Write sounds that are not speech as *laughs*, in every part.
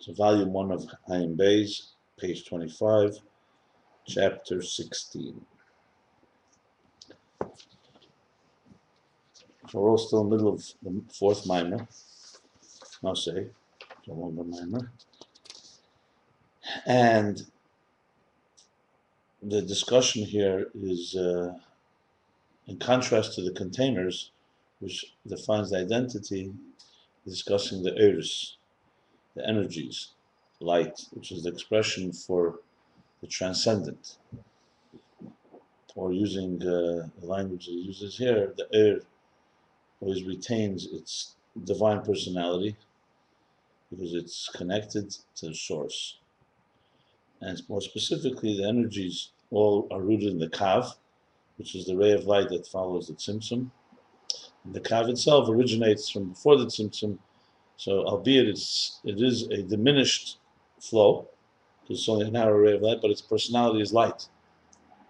So volume one of Ayin Beis, page twenty-five, chapter sixteen. So we're all still in the middle of the fourth minor, I'll say, the longer mimer. And the discussion here is uh, in contrast to the containers, which defines the identity, discussing the eris, the energies, light, which is the expression for the transcendent. Or using uh, the language it uses here, the air always retains its divine personality because it's connected to the source. And more specifically, the energies all are rooted in the Kav, which is the ray of light that follows the Tzimtzum. And the Kav itself originates from before the Tzimtzum, so albeit it's, it is a diminished flow, because it's only a narrow ray of light, but its personality is light.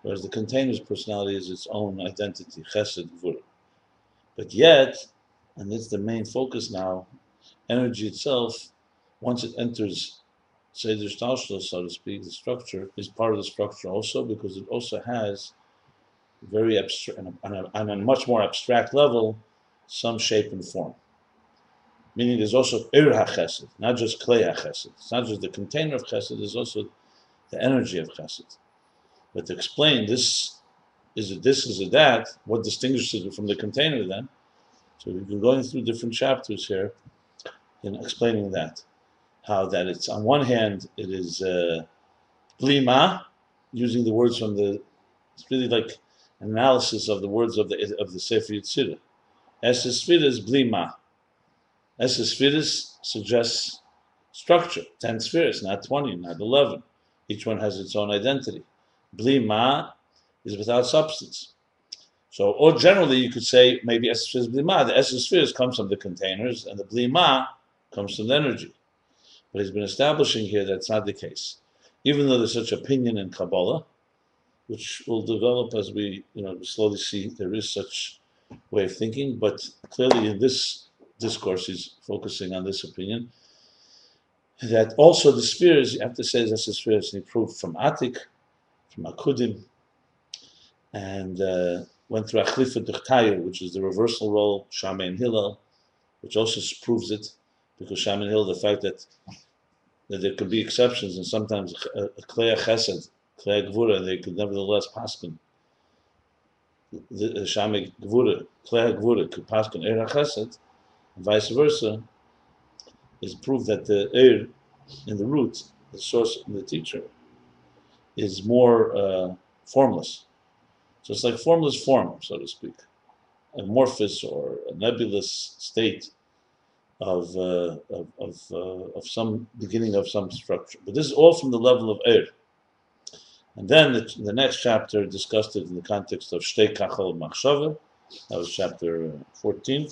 Whereas the container's personality is its own identity, Chesed, Gvura. But yet, and that's the main focus now, energy itself, once it enters Seder Stalshla, so to speak, the structure, is part of the structure also because it also has very abstract, on a, on a much more abstract level, some shape and form. Meaning there's also Ir HaChesed, not just Klei HaChesed. It's not just the container of Chesed, there's also the energy of Chesed. But to explain this is it this, is it that, what distinguishes it from the container then? So we've been going through different chapters here in explaining that. How that it's on one hand it is uh, blima, using the words from the it's really like an analysis of the words of the of the Sefer Yetzirah. Esesphiris blima. Esesphiris suggests structure, ten spheres, not twenty, not eleven. Each one has its own identity. Blima is without substance. So, or generally, you could say maybe Esesphiris blima. The Esesphiris comes from the containers, and the blima comes from the energy. But he's been establishing here that's not the case. Even though there's such opinion in Kabbalah, which will develop as we you know slowly see there is such way of thinking, but clearly in this discourse he's focusing on this opinion. That also the spheres, you have to say that's the spheres he proved from Atik, from Akudim, and uh, went through Achlifa Duchtayu, which is the reversal role, Shammai and Hillel, which also proves it, because Shammai and Hillel, the fact that, that there could be exceptions, and sometimes a, a Chesed, Klei Gvura, they could nevertheless paskin. The Shammai Gvura, Klei Gvura could paskin Er Chesed, vice versa, is proof that the Er in the root, the source in the teacher, is more uh, formless. So it's like formless form, so to speak, amorphous or a nebulous state of uh, of of, uh, of some beginning of some structure. But this is all from the level of air. And then the, the next chapter discussed it in the context of Shtei Kachal Machshava. That was chapter 14,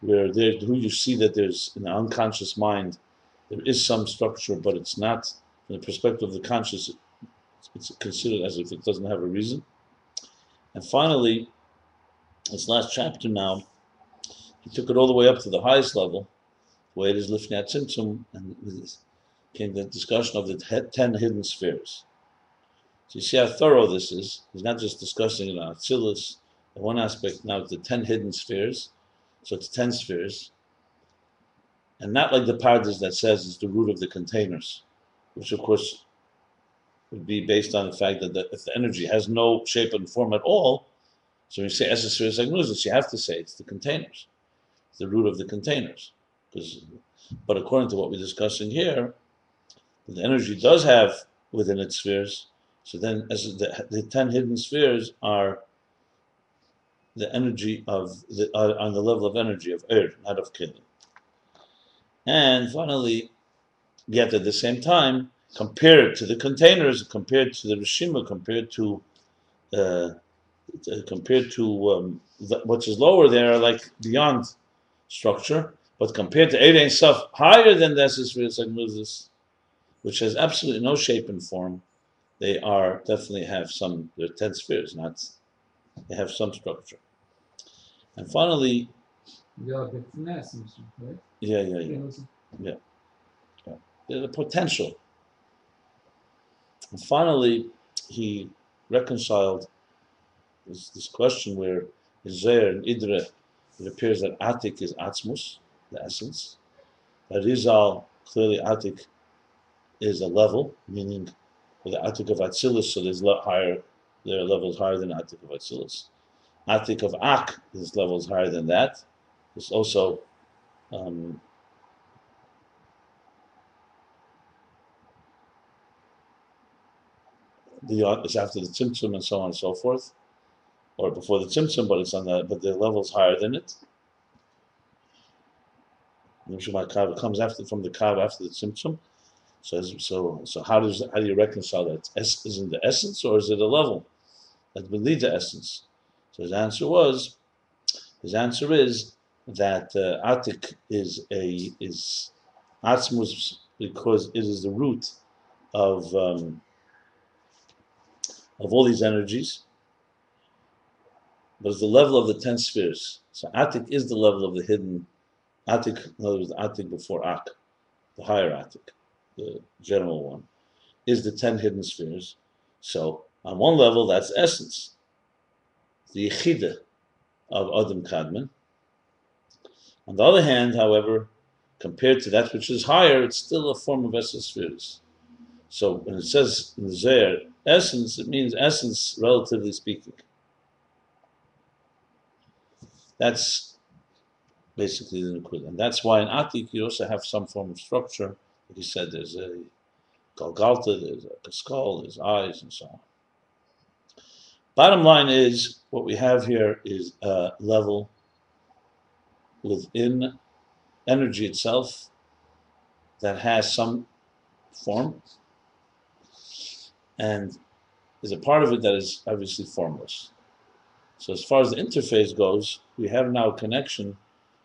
where there, who you see that there's in the unconscious mind, there is some structure, but it's not from the perspective of the conscious. It's considered as if it doesn't have a reason. And finally, this last chapter now, he took it all the way up to the highest level, where it is Lifnei Tzimtzum, and came the discussion of the ten hidden spheres. So you see how thorough this is. He's not just discussing it on Atzilus, one aspect now the ten hidden spheres, so it's ten spheres, and not like the Pardes that says it's the root of the containers, which of course would be based on the fact that the, if the energy has no shape and form at all, so when you say Esespheres Agnosis, you have to say it's the containers, it's the root of the containers. Because, but according to what we're discussing here, the energy does have within its spheres. So then, as the, the ten hidden spheres are the energy of the uh, on the level of energy of air, not of killing. And finally, yet at the same time, compared to the containers, compared to the Rishima, compared to uh, compared to um, the, which is lower, there, like beyond structure. But compared to Erein stuff higher than the Esespheres Agnosis, which has absolutely no shape and form, they are definitely have some. They're ten spheres, not they have some structure. And finally, Ja, det är finess, right? yeah, yeah, yeah. Yeah. the potential. And finally, he reconciled this, this question where in Zohar and Idre it appears that Atik is Atzmus, the essence. That Rizal, clearly Atik is a level, meaning the Atik of Atzilus, so there's higher, there are levels higher than Atik of Atzilus. Atik of Ak, this level is higher than that. It's also um, the is after the Tzimtzum and so on and so forth, or before the Tzimtzum, but it's on the but the level's higher than it. Kav comes after from the Kav after the Tzimtzum. So, so, so how does how do you reconcile that? Is is it the essence or is it a level that will lead to essence? So his answer was, his answer is that uh, Atik is a is Atzmus because it is the root of um, of all these energies, but it's the level of the ten spheres. So Atik is the level of the hidden Atik, in other words, Atik before Ak, the higher Atik, the general one, is the ten hidden spheres. So on one level, that's essence, the Yechida of Adam Kadmon. On the other hand, however, compared to that which is higher, it's still a form of essence spheres. So when it says in Zohar, essence, it means essence, relatively speaking. That's basically the Nukud. And that's why in Atik you also have some form of structure. Like you said, there's a Galgalta, there's a skull, there's eyes, and so on. Bottom line is, what we have here is a level within energy itself that has some form and there's a part of it that is obviously formless. So as far as the interface goes, we have now a connection,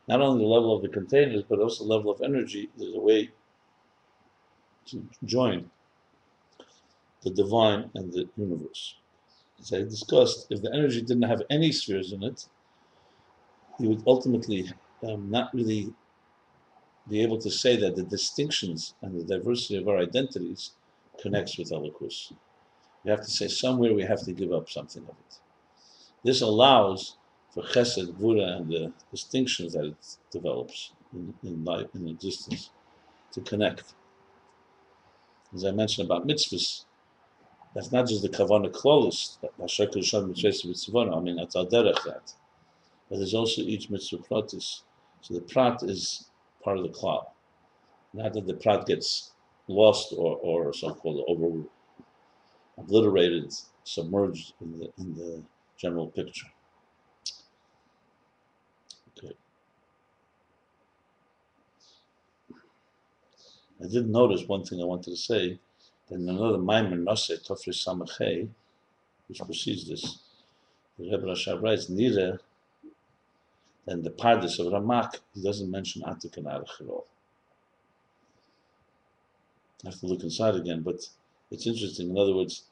not only the level of the containers, but also the level of energy. There's a way to join the divine and the universe. As I discussed, if the energy didn't have any spheres in it, you would ultimately um, not really be able to say that the distinctions and the diversity of our identities connects with Elokus. We have to say somewhere we have to give up something of it. This allows for Chesed, Gvura, and the distinctions that it develops in, in life, in existence, to connect. As I mentioned about mitzvahs, that's not just the kavanah klolis, I mean, that's al derech that. But there's also each mitzvah pratis. So the prat is part of the klal. Not that the prat gets lost or, or so-called over obliterated, submerged in the in the general picture. Okay. I didn't notice one thing I wanted to say that in another Maimer Nose Tofri Samachei, which precedes this, the Rebbe Rashab writes, neither than the Pardes of Ramak, he doesn't mention Atik and Arach at all. I have to look inside again, but it's interesting. In other words,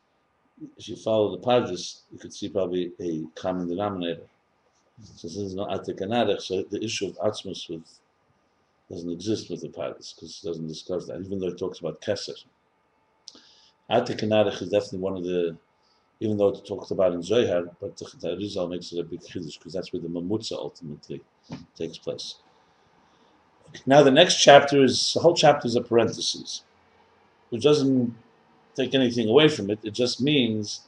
if you follow the Pardes, you could see probably a common denominator. So this is not Atik so the issue of Atzmus with doesn't exist with the Pardes because it doesn't discuss that, even though it talks about Keser. Atik is definitely one of the, even though it's talked about in Zohar, but the, Rizal makes it a big chiddush because that's where the Mamutza ultimately takes place. Now the next chapter is, the whole chapter is a parenthesis which doesn't take anything away from it. It just means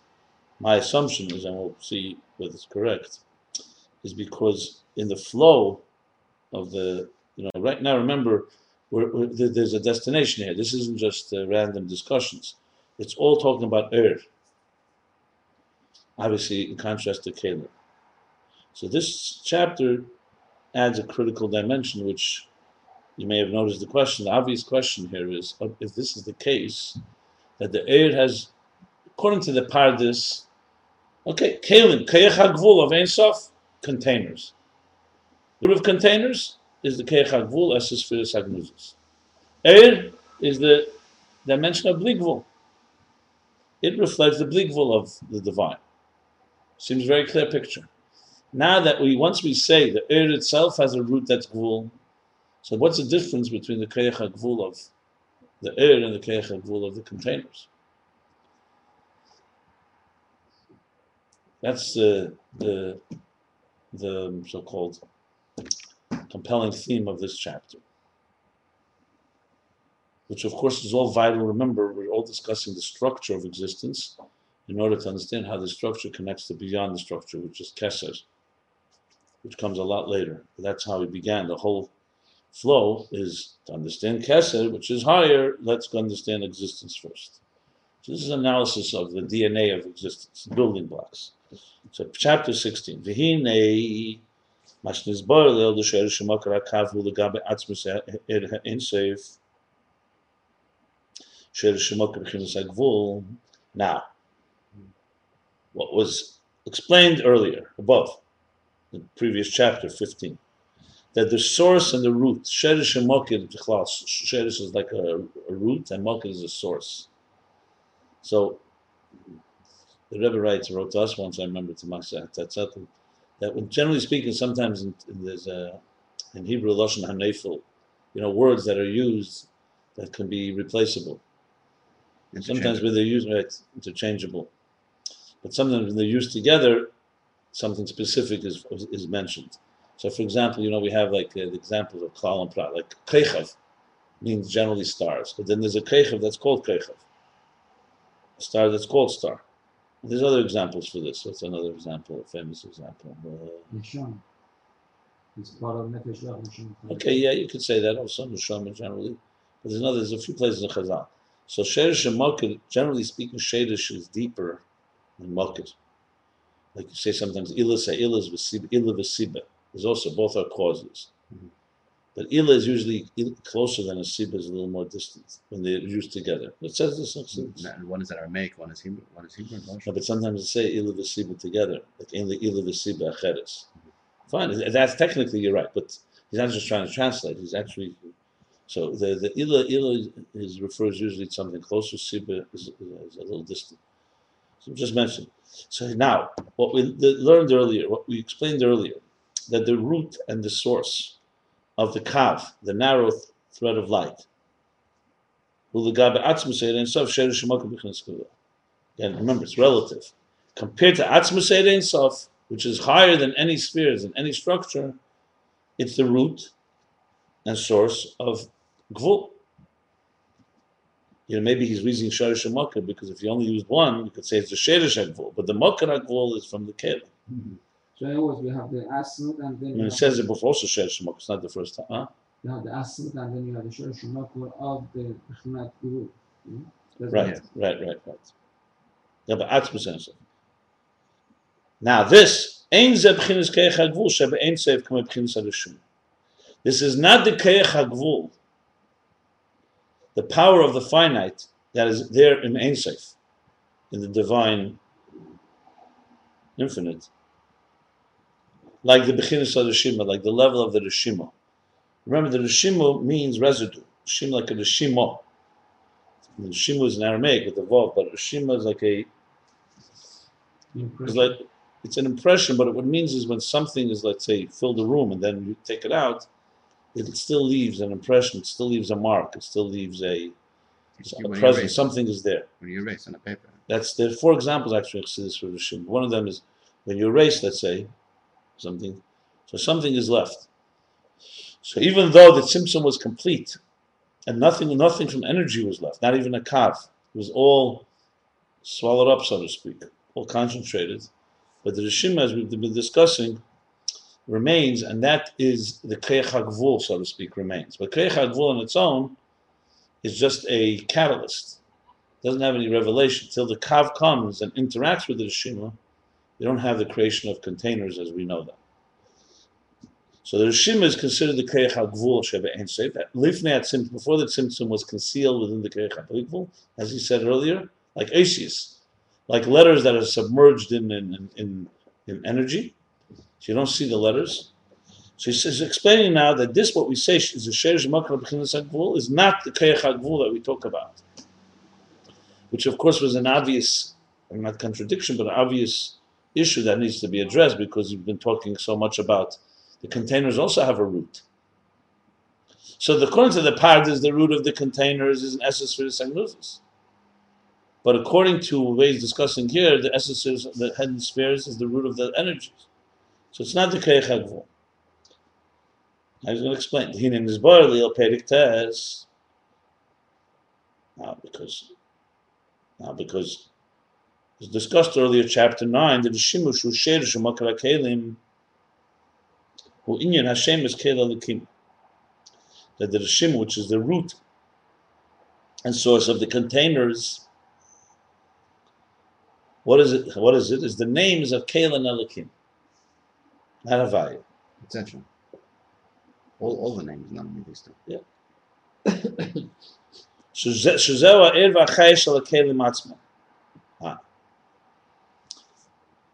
my assumption is, and we'll see whether it's correct, is because in the flow of the, you know, right now, remember, we're, we're, there's a destination here. This isn't just uh, random discussions. It's all talking about Ur. Obviously, in contrast to Caleb. So this chapter adds a critical dimension, which you may have noticed the question. The obvious question here is uh, if this is the case, that the air has, according to the Pardes, okay, Kalim, Kayach of Ein Sof, containers. Root of containers is the Kayach HaGvul, Eses Firis HaGnuzis. Air is the dimension of Bligvul. It reflects the Bligvul of the divine. Seems a very clear picture. Now that we, once we say the air itself has a root that's Gvul, so what's the difference between the Kayach HaGvul of the air and the Keich HaGvul of the containers. That's the, the, the so-called compelling theme of this chapter Which of course is all vital. Remember, we're all discussing the structure of existence in order to understand how the structure connects to beyond the structure, which is Keser, which comes a lot later. That's how we began. The whole flow is to understand Keser, which is higher, let's understand existence first. So this is analysis of the DNA of existence, building blocks. So chapter 16. V'hinei משנסבור ליל דשאר שמקר הקו הוא לגבי עצמוס האינסוף של Shemot now. What was explained earlier, above, the previous chapter 15, that the source and the root, Sheresh and Mokir, is like a, a root and Mokir is a source. So the Rebbe writes, wrote to us once, I remember, to Masa Tatzatul, that when, generally speaking, sometimes in, there's a, in Hebrew, Lashon HaNefel, you know, words that are used that can be replaceable. Sometimes when they're used, right, interchangeable. But sometimes when they're used together, something specific is is mentioned. So, for example, you know, we have like uh, the examples of klal and prat, like kechav means generally stars, but then there's a kechav that's called kechav, a star that's called star. There's other examples for this. That's another example, a famous example? Uh, It's part of Nefesh Neshama. okay, yeah, you could say that also, Neshama generally. But there's another, there's a few places in Chazal. So Sherish and Malkid, generally speaking, Sherish is deeper than Malkid. Like you say sometimes, Ila say Ila is Vesiba, Ila Vesiba. There's also, both are causes. Mhm. But Ila is usually closer than a Siba is a little more distant when they're used together. It says this. in. And one is Aramaic, one is Hebrew, one is Hebrew No, but sometimes they say Ila Vesiba together, like Ila Ila Vesiba Acheres. Fine, that's technically you're right, but he's not just trying to translate. He's actually so the the Ila Ila is refers usually to something closer. Siba is, is a little distant. So just mentioned. So now what we learned earlier, what we explained earlier, that the root and the source of the kav, the narrow th- thread of light. Again, remember, it's relative. Compared to Atzmus Sof, which is higher than any spheres and any structure, it's the root and source of Gvul. You know, maybe he's using Sharish and Makkah because if you only used one, you could say it's the Sherish Gvul, but the Makkah Gvul is from the Kela. So in other words, we have the Asmut and then you it says it before also Sherish and Makkah, it's not the first time. Huh? you have the Asmut and then you have the Shor Shemakur of the Bechmat Guru. Hmm? Right, right, right, right. Yeah, but Atzmus Now this, Ein Zeh B'chinas Keich HaGvul, Shebe Ein Seif K'mei B'chinas HaRishon. This is not the Keich HaGvul, the power of the finite that is there in Ein Seif, in the divine infinite. Like the B'chinas HaRishima, like the level of the Rishima. Remember, the Rishima means residue. Rishima like a Rishima. The Rishima is in Aramaic with the vav, but Rishima is like a it's like it's an impression, but what it means is when something is, let's say, filled the room and then you take it out, it still leaves an impression. It still leaves a mark. It still leaves a, a presence. Something is there. When you erase on a paper. That's there are four examples actually of for Rishim. One of them is when you erase, let's say, something, so something is left. So even though the Tzimtzum was complete, and nothing, nothing from energy was left, not even a kav, it was all swallowed up, so to speak, all concentrated. But the Rishim, as we've been discussing, remains, and that is the Kreich HaGvul, so to speak, remains. But Kreich HaGvul on its own is just a catalyst doesn't have any revelation. Till the Kav comes and interacts with the Rishima, they don't have the creation of containers as we know them. So the Rishima is considered the Kreich HaGvul Shebe Ein Seif. Lifnei before the Tzimtzum was concealed within the Kreich HaGvul, as he said earlier, like Asius, like letters that are submerged in, in, in, in energy. So you don't see the letters. So he says, explaining now that this, what we say, is a Sherish Makra B'chinas is not the Kreich HaGvul that we talk about which of course was an obvious, not contradiction, but an obvious issue that needs to be addressed because we've been talking so much about the containers also have a root. So the, according to the part is the root of the containers is an essence for the Sagnusis. But according to what he's discussing here, the essence of the hidden spheres is the root of the energies. So it's not the Keich HaGvul. I was going to explain. He named his bar Lil Perik Tes. Now, because now because as discussed earlier, chapter nine, the Shimush who Sherish Makara Kelim, who Inyan Hashem is Kela Likim. That the Rishim, which is the root and source of the containers, what is it? What is it? Is the names of Kela and out etc. All, all the names in that movie still. Yeah. Ah.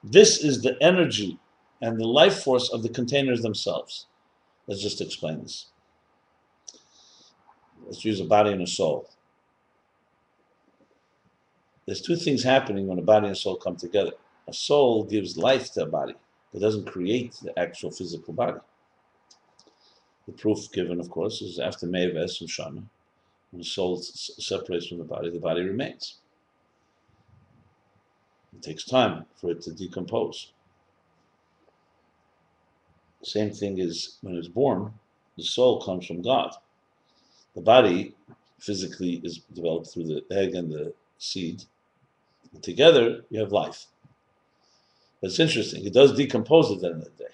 this is the energy and the life force of the containers themselves. Let's just explain this. Let's use a body and a soul. There's two things happening when a body and soul come together. A soul gives life to a body but doesn't create the actual physical body. The proof given, of course, is after Meves and Shana. When the soul separates from the body, the body remains. It takes time for it to decompose. Same thing is when it's born, the soul comes from God. The body physically is developed through the egg and the seed. And together, you have life. But it's interesting, it does decompose at the end of the day.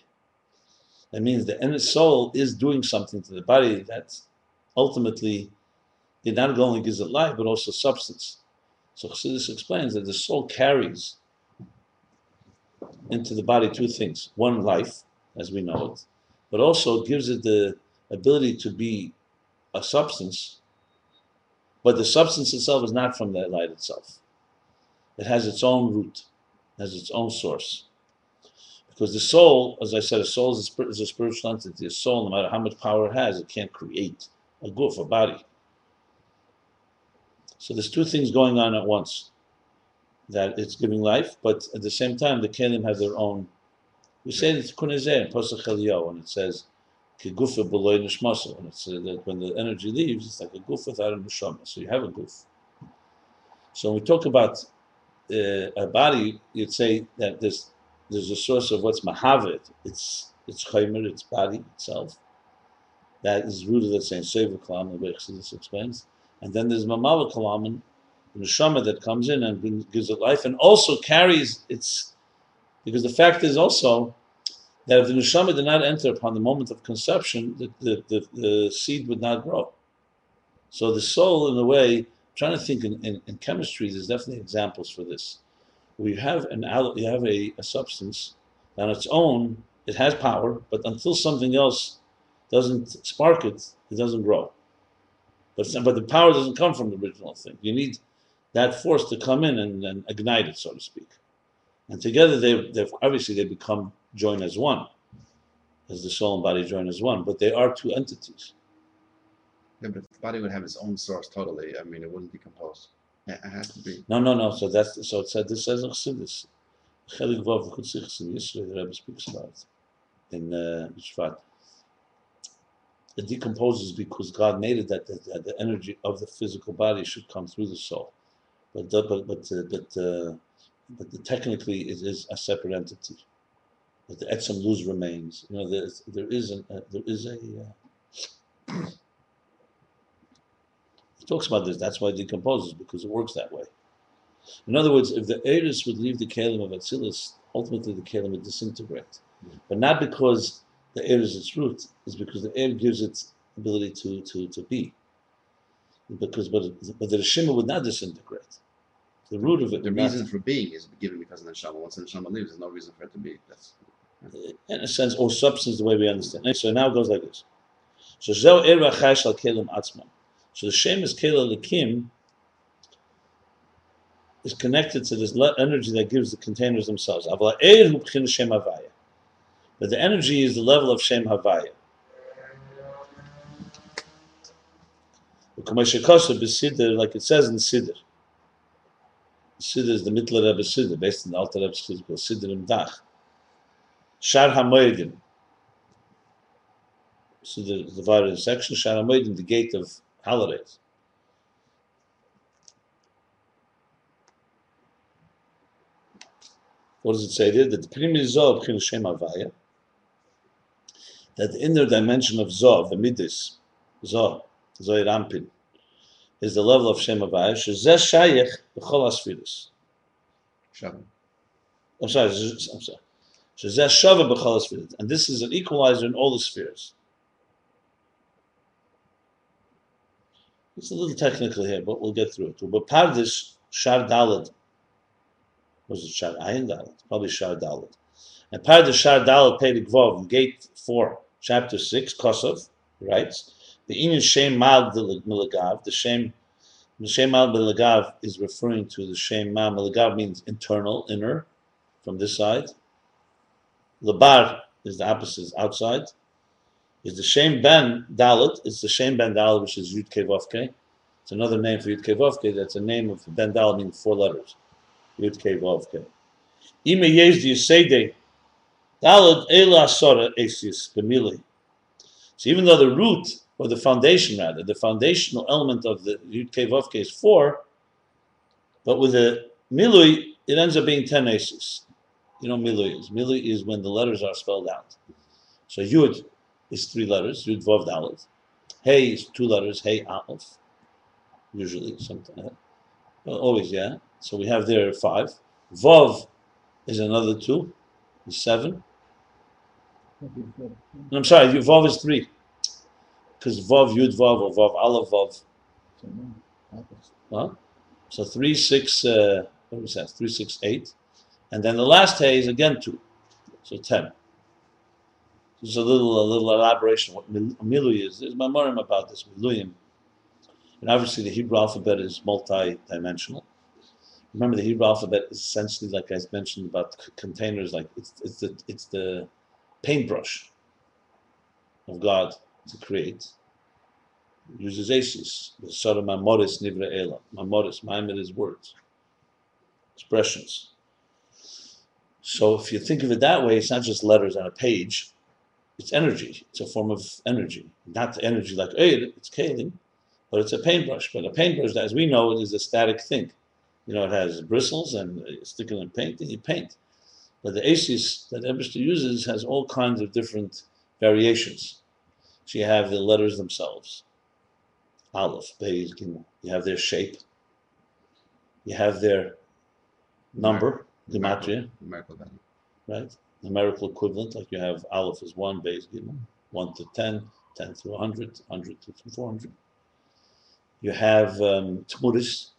That means the inner soul is doing something to the body that ultimately it not only gives it life, but also substance. So Chassidus explains that the soul carries into the body two things. One, life, as we know it, but also gives it the ability to be a substance, but the substance itself is not from the light itself. It has its own root, has its own source. Because the soul, as I said, a soul is a, is a spiritual entity. A soul, no matter how much power it has, it can't create a goof, a body. So there's two things going on at once. That it's giving life, but at the same time, the kelim have their own. We say it's kunezeh in Eliyahu, and it says, "Kegufa beloy nishmasa," and it's uh, that when the energy leaves, it's like a goof without a neshama. So you have a goof. So when we talk about uh, a body, you'd say that there's there's a source of what's mahavet. It's it's chaymer, it's body itself. That is rooted, let's say, in Sefer Kalam, the way Chassidus explains. And then there's Mamava Kalaman, the neshama that comes in and gives it life, and also carries its. Because the fact is also that if the neshama did not enter upon the moment of conception, the, the, the, the seed would not grow. So the soul, in a way, trying to think in, in, in chemistry, there's definitely examples for this. We have an you have a, a substance on its own, it has power, but until something else doesn't spark it, it doesn't grow. But, but the power doesn't come from the original thing. You need that force to come in and, and ignite it, so to speak. And together, they, they've obviously they become joined as one, as the soul and body join as one. But they are two entities. Yeah, but the body would have its own source totally. I mean, it wouldn't decompose. It has to be. No, no, no. So that's so it said. This says a Chassidus. Chelik Vav Chutzich Chassidus Yisrael. The Rebbe speaks about in uh, Shvat. It decomposes because God made it that, that, that the energy of the physical body should come through the soul, but the, but but uh, but uh, but the, technically it is a separate entity. But the etzem luz remains. You know, there is there is an, uh, there is a. He talks about this. That's why it decomposes because it works that way. In other words, if the Eris would leave the Kalim of Atzilus, ultimately the Kalim would disintegrate. But not because the air is its root, is because the air gives it ability to, to, to be. Because but, but the Rishima would not disintegrate. The root of it The would not- reason for being is given because of the neshama. Once the neshama leaves, there's no reason for it to be. That's in a sense, or substance, the way we understand. So now it goes like this. So Zeu Er V'Chai Shal Kelim Atzmam. So the Shem is Kela Likim is connected to this energy that gives the containers themselves. But the energy is the level of Shem Havaya. Like it says in Sidr. Sidr is the Mittler Rebbe Sidr, based on the Alter Rebbe's physical Sidr im Dach. Shar HaMoedim. So the divided in section. Sharamoid the gate of holidays. What does it say there? That the Pnimi Zov Shem Havaya. That the inner dimension of Zov, the Midas, Zov, Zoy Rampin, is the level of Shem Havaya. Shezeh Shayech B'chol Asfiris. Shabbat. I'm sorry, I'm sorry. Shezeh Shava B'chol Asfiris. And this is an equalizer in all the spheres. It's a little technical here, but we'll get through it. But Pardes Shar Dalad. Was it Shar Ayin Dalad? Probably Shar Dalad. And Pardes Shar Dalad Pedig Vov, gate 4, chapter 6, Kosov, writes, the Inyan Shem Mal Milagav, the Shem, the Shem Mal Milagav is referring to the Shem Mal Milagav means internal, inner, from this side. Labar is the opposite, outside is the Shem Ben Dalit. It's the Shem Ben Dalit, which is Yud Kei Vav It's another name for Yud Kei Vav Kei. That's a name of Ben Dalit, meaning four letters. Yud Kei Vav Ime Yez Di Yisede Dalit Ela Asora Esius Bemili. So even though the root or the foundation rather, the foundational element of the Yud Kei Vav is four, but with the Milui, it ends up being ten Esius. You know, Milui is. Milui is when the letters are spelled out. So Yud is three letters, Yud Vav Dalet. Hey is two letters, Hey Aleph. Usually, something. Well, always, yeah. So we have there five. Vav is another two, is seven. And I'm sorry, Vav is three. Because Vav, Yud Vav, or Vav, Aleph Vav. Huh? So three, six, uh, what was that? Three, six, eight. And then the last Hey is again two. So ten. There's a little, a little elaboration of what milui is. There's memorim about this miluyim, and obviously the Hebrew alphabet is multi-dimensional. Remember, the Hebrew alphabet is essentially, like I mentioned about c- containers, like it's it's the it's the paintbrush of God to create. It uses aces. The sort of mamoris nivra ela. Mamoris, maimed is words, expressions. So if you think of it that way, it's not just letters on a page it's energy. It's a form of energy, not energy like hey, it's kalim, but it's a paintbrush. But a paintbrush, as we know, is a static thing. You know, it has bristles and you stick it in paint and you paint. But the aces that Eberster uses has all kinds of different variations. So you have the letters themselves, aleph, beis, gimel. You have their shape. You have their number, gematria, right? Numerical equivalent, like you have aleph is one, base gimel, one to 10, 10 to 100, 100 to 400. You have um, tmuris,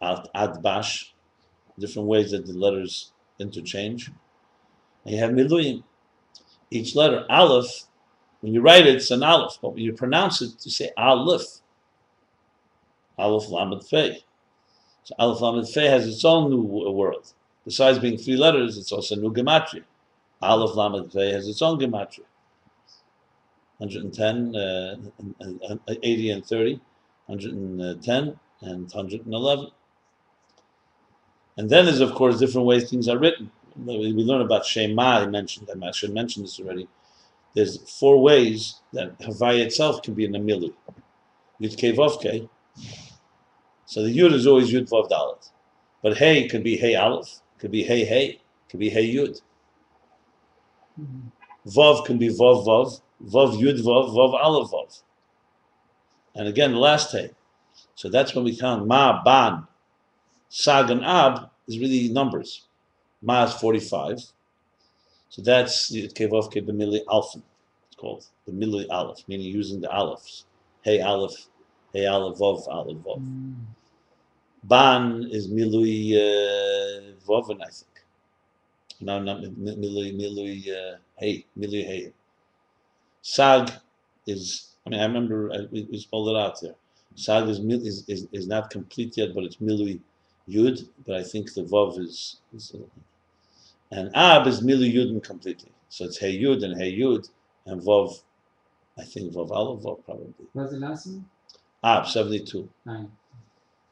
ad, adbash, different ways that the letters interchange. And you have miluyim. Each letter, aleph, when you write it, it's an aleph, but when you pronounce it, you say aleph. Aleph lamed fei. So aleph lamed fei has its own new world. Besides being three letters, it's also new gematria. Aleph Lamed Vei has its own gematria. 110, uh, and- and 80 and 30, 110 and 111. And then there's, of course, different ways things are written. We learn about Shema, he mentioned, I should mention this already. There's four ways that Havaya itself can be an Amilu. Yud Kei. So the Yud is always Yud Vav Dalet. But Hey could be Hey Aleph, could be Hey Hey, could be Hey Yud. Vav can be Vav Vav, Vav Yud Vav, Vav Aleph Vav. And again, the last Hey. So that's when we count Ma, Ban, Sag, and Ab is really numbers. Ma is 45. So that's the Kevav Ke B'mili Alphen. It's called the Mili Aleph, meaning using the Alephs. Hey Aleph, Hey Aleph Vav, Aleph Vav. Ban is Milui uh, Voven, I think. No, not Mi- Mi- Milui, Milui uh, Hey, Milui Hey. Sag is, I mean, I remember uh, we, we spelled it out there. Sag is, is, is, is not complete yet, but it's Milui Yud, but I think the Vav is, is and Ab is Milui Yudin completely. So it's Hey Yud and Hey Yud, and Vav, I think Vav Aleph Vav probably. What's the last one? Ab, 72. Nine.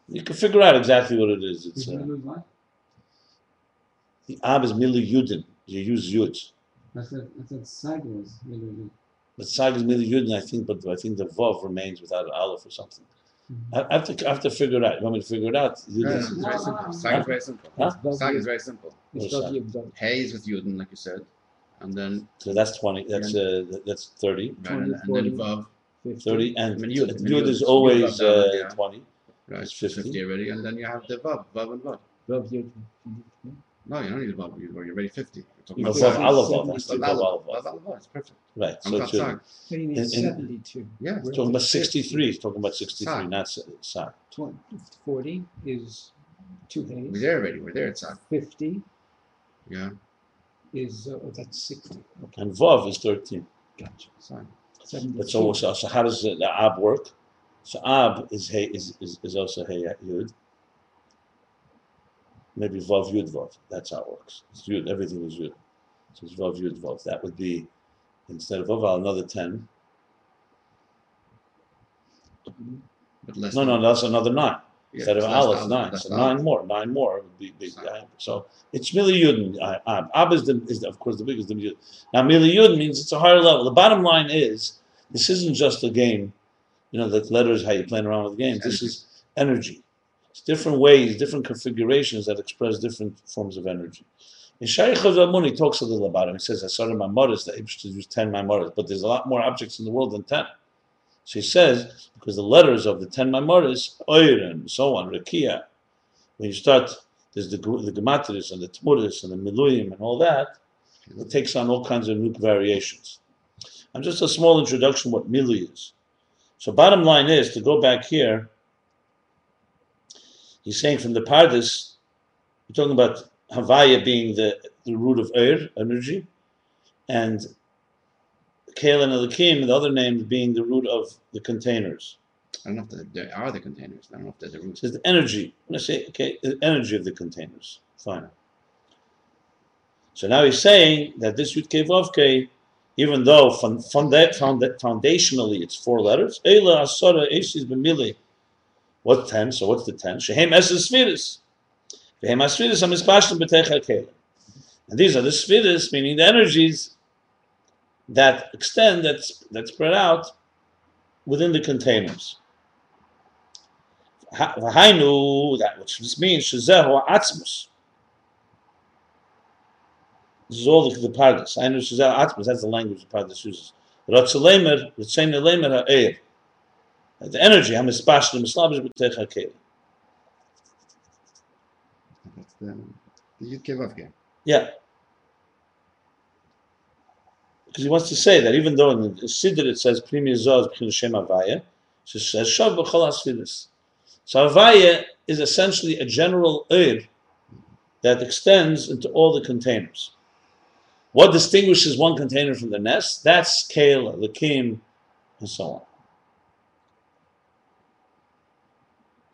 You can figure out exactly what it is. It's uh? The Ab is Milu Yudin. You use Yud. I said, I said sideways. Milu, But Sag is Mili Yud, and I think, but I think the Vav remains without an Aleph or something. Mhm. I, I have to, I have to figure it out. You want me to figure it out? Yud No, no, is- it's very simple. no. Sag is very simple. Huh? Sag is very simple. It's What's Vav that? Hay is with Yudin, like you said, and then So that's twenty. That's uh, that's thirty. right, and, and then Vav, 50. Thirty and I mean, Yud, Yud- Yud Yud- is always Vav uh, yeah. twenty. right, It's 50. 50. already, and then you have the Vav, Vav and Vav. Vav Yud. Yeah. No, you don't need a Vav, you- you're already 50. You're talking about Vav Sag. Aleph, Seventy that's Vav the Aleph, Vav Vav Aleph. Aleph, it's perfect. Right. I'm So not it's Yud. Sag. You mean In- in- 72? Yeah. Where Talking about is it 50? sixty-three. He's talking about sixty-three, Sag. not S- Sag. 20, 40 is two We're hays. there already, we're there at Sag. 50 Yeah, is, uh, oh, that's 60. Okay, And Vav is thirteen. gotcha. Sag. 72. But so, so, so how does the, the Ab work? So Ab is hey is, is, is also hey Yud. Maybe Vav Yud Vav. That's how it works. It's Yud. Everything is Yud. So it's Vav Yud Vav. That would be instead of Vav another ten. But less No, no, that's another nine. yeah, Instead of Aleph, nine. So nine more. Nine more would be big. So it's Mili Yud uh, Ab. Ab is the is the, of course the biggest the Yud. Now Mili Yud means it's a higher level. The bottom line is this isn't just a game. You know, the letters how you playing around with games. This is energy. It's different ways, different configurations that express different forms of energy. In Shaykh he talks a little about it. He says, I started my mothers, that Ibsh to use 10 Maimoras, but there's a lot more objects in the world than 10. So he says, because the letters of the 10 Maimoras, Oir and so on, Rekia, when you start, there's the, the Gematris and the Tmuris and the Miluim and all that, it takes on all kinds of new variations. And just a small introduction what Milu is. So bottom line is, to go back here, he's saying from the Pardes, we're talking about Havaya being the, the root of Ur, energy, and Kale and Elikim, the other names being the root of the containers. I don't know if the- they are the containers. I don't know if they're the It roots. says the energy. When I say, okay, the energy of the containers. Fine. So now he's saying that this Yud Kei Vav Kei, even though funda, founda, foundationally it's four letters, Eila Asara Esis B'mili. What ten? So what's the ten? Shehem Eses Sfiris. Shehem Asfiris Amispashtim B'techa Kei. And these are the Sfiris, meaning the energies that extend, that, that spread out within the containers. Ha- V'hainu, that which this means, Shazehu Atzmus. This is all the, the Pardes. Hainu Shazehu Atzmus, that's the language the Pardes uses. Ha'er. The energy, Hamispashlim, Mislabish B'tech HaKelim. That's the, the Yud Kei Vav Kei. Yeah. Because he wants to say that even though in the Siddur it says Primi Zaz B'chin Shem Avaya, it says Shav B'chol HaSfidus. So Avaya is essentially a general Ur that extends into all the containers. What distinguishes one container from the next? That's Kale, Lakim, and so on.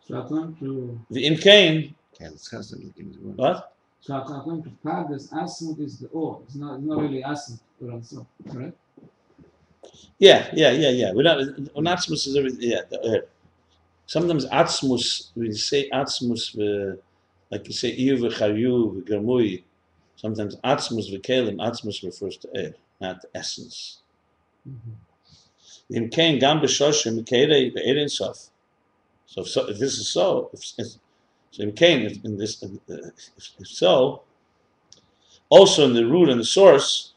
So according to The in Cain, Okay, let's discuss it. Lakim as well. what? so according to Pardes, Asmut is the O. It's not, it's not really Asmut or also, correct? Yeah, yeah, yeah, yeah. We're not, on Atzmus is everything, yeah. The, uh, sometimes Atzmus, we say Atzmus, uh, like you say, Iyu v'chayu v'germui. Sometimes Atzmus v'kelim, Atzmus refers to air, not the essence. In Cain, Gam b'shoshim, Keirei v'erein sof. So if, so if this is so, if, if, so if, in this, if, if so, also in the root and the source,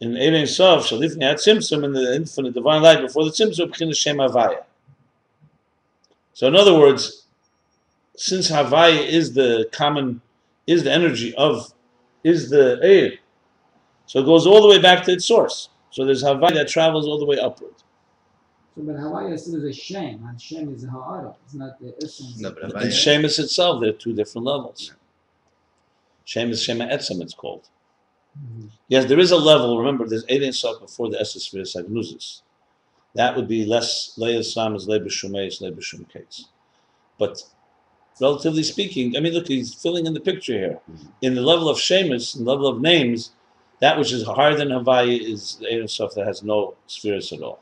in Erein Sof, Shalifni at Tzimtzum, in the infinite divine light before the Tzimtzum, B'chin Shem Havaya. So in other words, since Havaya is the common, is the energy of, is the air, so it goes all the way back to its source. So there's Havaya that travels all the way upward. So but Havaya still is a shame. and shame is a Ha'ara. It's not the essence. No, but And Avaya- Shemus itself, there are two different levels. Shemus Shema Etzem, it's called. Mhm. Yes, there is a level. Remember, there's eight inch before the Esesphere Sagnuzis. That would be less Leia Samas, Leba Shumeis, Leba Shumkates. But relatively speaking, I mean, look, he's filling in the picture here. In the level of Shemus, in the level of names, that which is higher than Havaya is the eight stuff that has no spheres at all.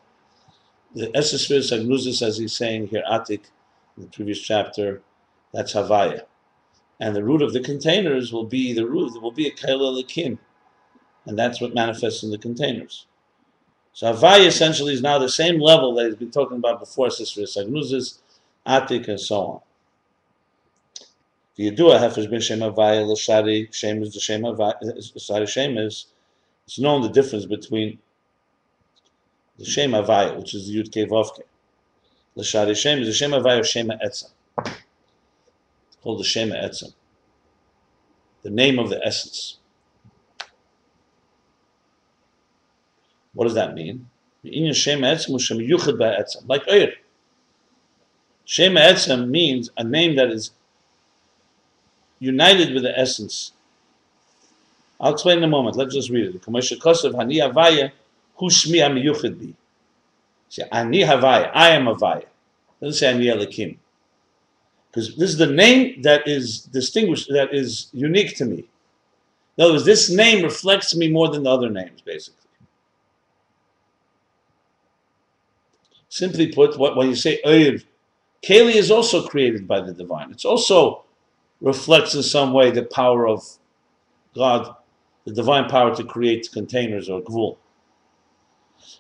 The Esesphere Sagnuzis, as he's saying here, Atik, in the previous chapter, that's Havaya. And the root of the containers will be the root, will be a Kaila Lakim and that's what manifests in the containers. So Havaya essentially is now the same level that he's been talking about before, Sister Sagnuzis, Atik, and so on. The Yedua Hefesh ben Shem Havaya, Lashari, Shem is the Shem Havaya, Shem is, it's known the difference between the Shem Havaya, which is the Yud Kei Vav Kei. Lashari Shem is the Shem Havaya of Shema Etzem. It's called the Shema Etzem. The name of the essence. What does that mean? Shema Etzem Shem Yuchad Etzem, like Oyer. Shema Etzem means a name that is united with the essence. I'll explain in a moment. Let's just read it. Commercial Kosev Hani Havaya Hu Shmi. Say Ani Havaya. I am Havaya. Doesn't say Ani Elokim. Because this is the name that is distinguished, that is unique to me. In other words, this name reflects me more than the other names, basically. Simply put, what, when you say Oyer, Keli is also created by the divine. It's also reflects in some way the power of God, the divine power to create containers or gvul.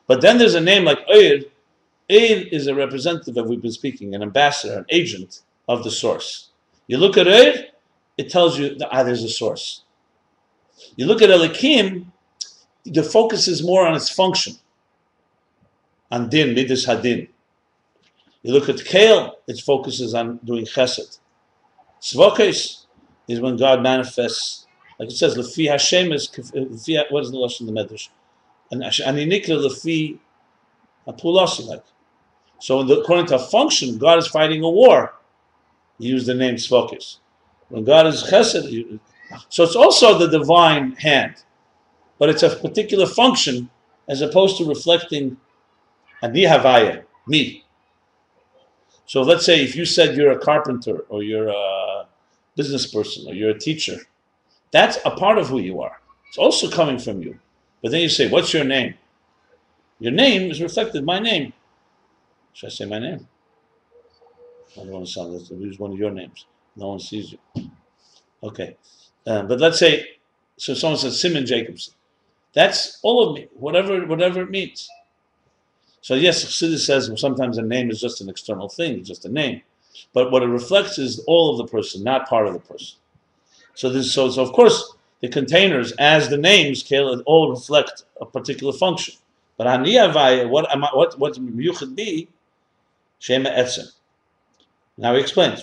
But then there's a name like Oyer. Oyer is a representative of we've been speaking, an ambassador, an agent of the source. You look at Oyer, it tells you that ah, there's a source. You look at Elokim, the focus is more on its function, on din, midas hadin. You look at Kale, it focuses on doing chesed. Svokes is when God manifests, like it says, Lefi Hashem is, what is the lesson in the Medrash? And Aninikla Lefi like. So the, according to function, God is fighting a war. He used the name Svokes. When God is chesed, so it's also the divine hand, but it's a particular function as opposed to reflecting ani havaya, me. So let's say if you said you're a carpenter or you're a business person or you're a teacher, that's a part of who you are. It's also coming from you. But then you say, what's your name? Your name is reflected my name. Should I say my name? I don't want to sound let's use one of your names. No one sees you. Okay. Um, but let's say, so someone says Simon Jacobson. That's all of me, whatever whatever it means. So yes, Chassidus says well, sometimes a name is just an external thing, it's just a name. But what it reflects is all of the person, not part of the person. So this, so, so of course, the containers, as the names, all reflect a particular function. But Haniyavaya, what am I, what what Yuchad be? Shema Etzem. Now he explains.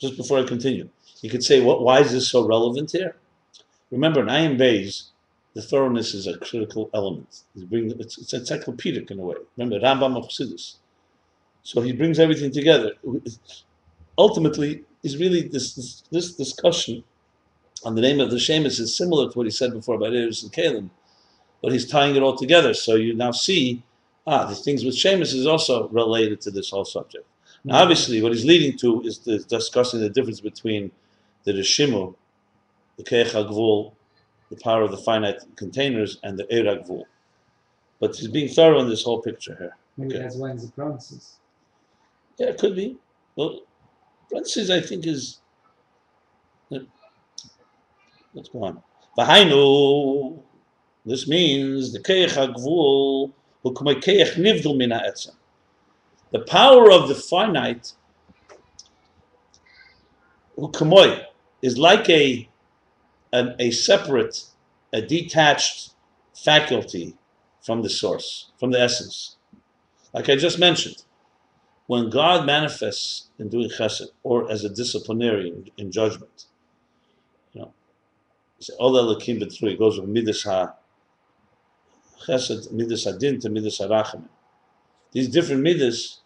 Just before I continue, you could say, what, why is this so relevant here? Remember, in Ayin Beis, the thoroughness is a critical element. It's, it's, encyclopedic in a way. Remember, Rambam of Chassidus. So he brings everything together. Ultimately, is really this, this, this discussion on the name of the Shemus is similar to what he said before about Eris and Kalim, but he's tying it all together. So you now see, ah, the things with Shemus is also related to this whole subject. Now, obviously, what he's leading to is the, discussing the difference between the Rishimu, the Keich HaGvul, the power of the finite containers, and the Eir HaGvul. But he's being thorough in this whole picture here. Maybe Okay. that's why the promises. Yeah, it could be. Well, parentheses, I think, is. Let's go on. V'hainu, this means the Keich HaGvul, Keich Nivdul Min HaEtzem. The power of the finite, ukamoy, is like a, an, a separate, a detached faculty from the source, from the essence. Like I just mentioned, when God manifests in doing chesed or as a disciplinarian in judgment, you know, all the lakim b'tru, it goes from midas ha chesed, midas adin to midas harachamim. These different midas,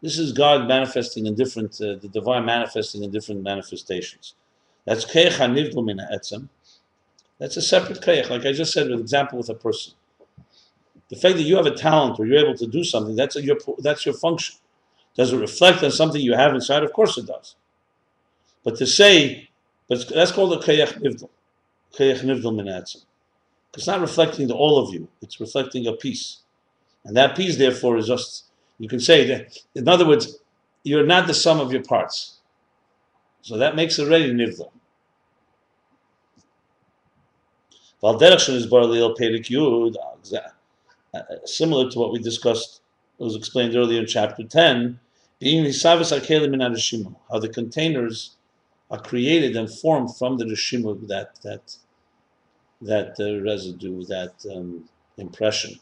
this is God manifesting in different, uh, the divine manifesting in different manifestations. That's keich hanivdul min ha'etzem. That's a separate keich, like I just said, an example with a person. The fact that you have a talent or you're able to do something, that's a, your, that's your function. Does it reflect on something you have inside? Of course it does. But to say, but that's called a keich nivdul. Keich nivdul min ha'etzem. It's not reflecting to all of you, it's reflecting a piece. And that piece, therefore, is just, you can say that, in other words, you're not the sum of your parts. So that makes already nivdal. Valderach is Barlil Perik Yud, uh, similar to what we discussed, it was explained earlier in chapter 10, being Hisavis Akelim in Arishima, how the containers are created and formed from the Rishima, that, that, that uh, residue, that um, impression.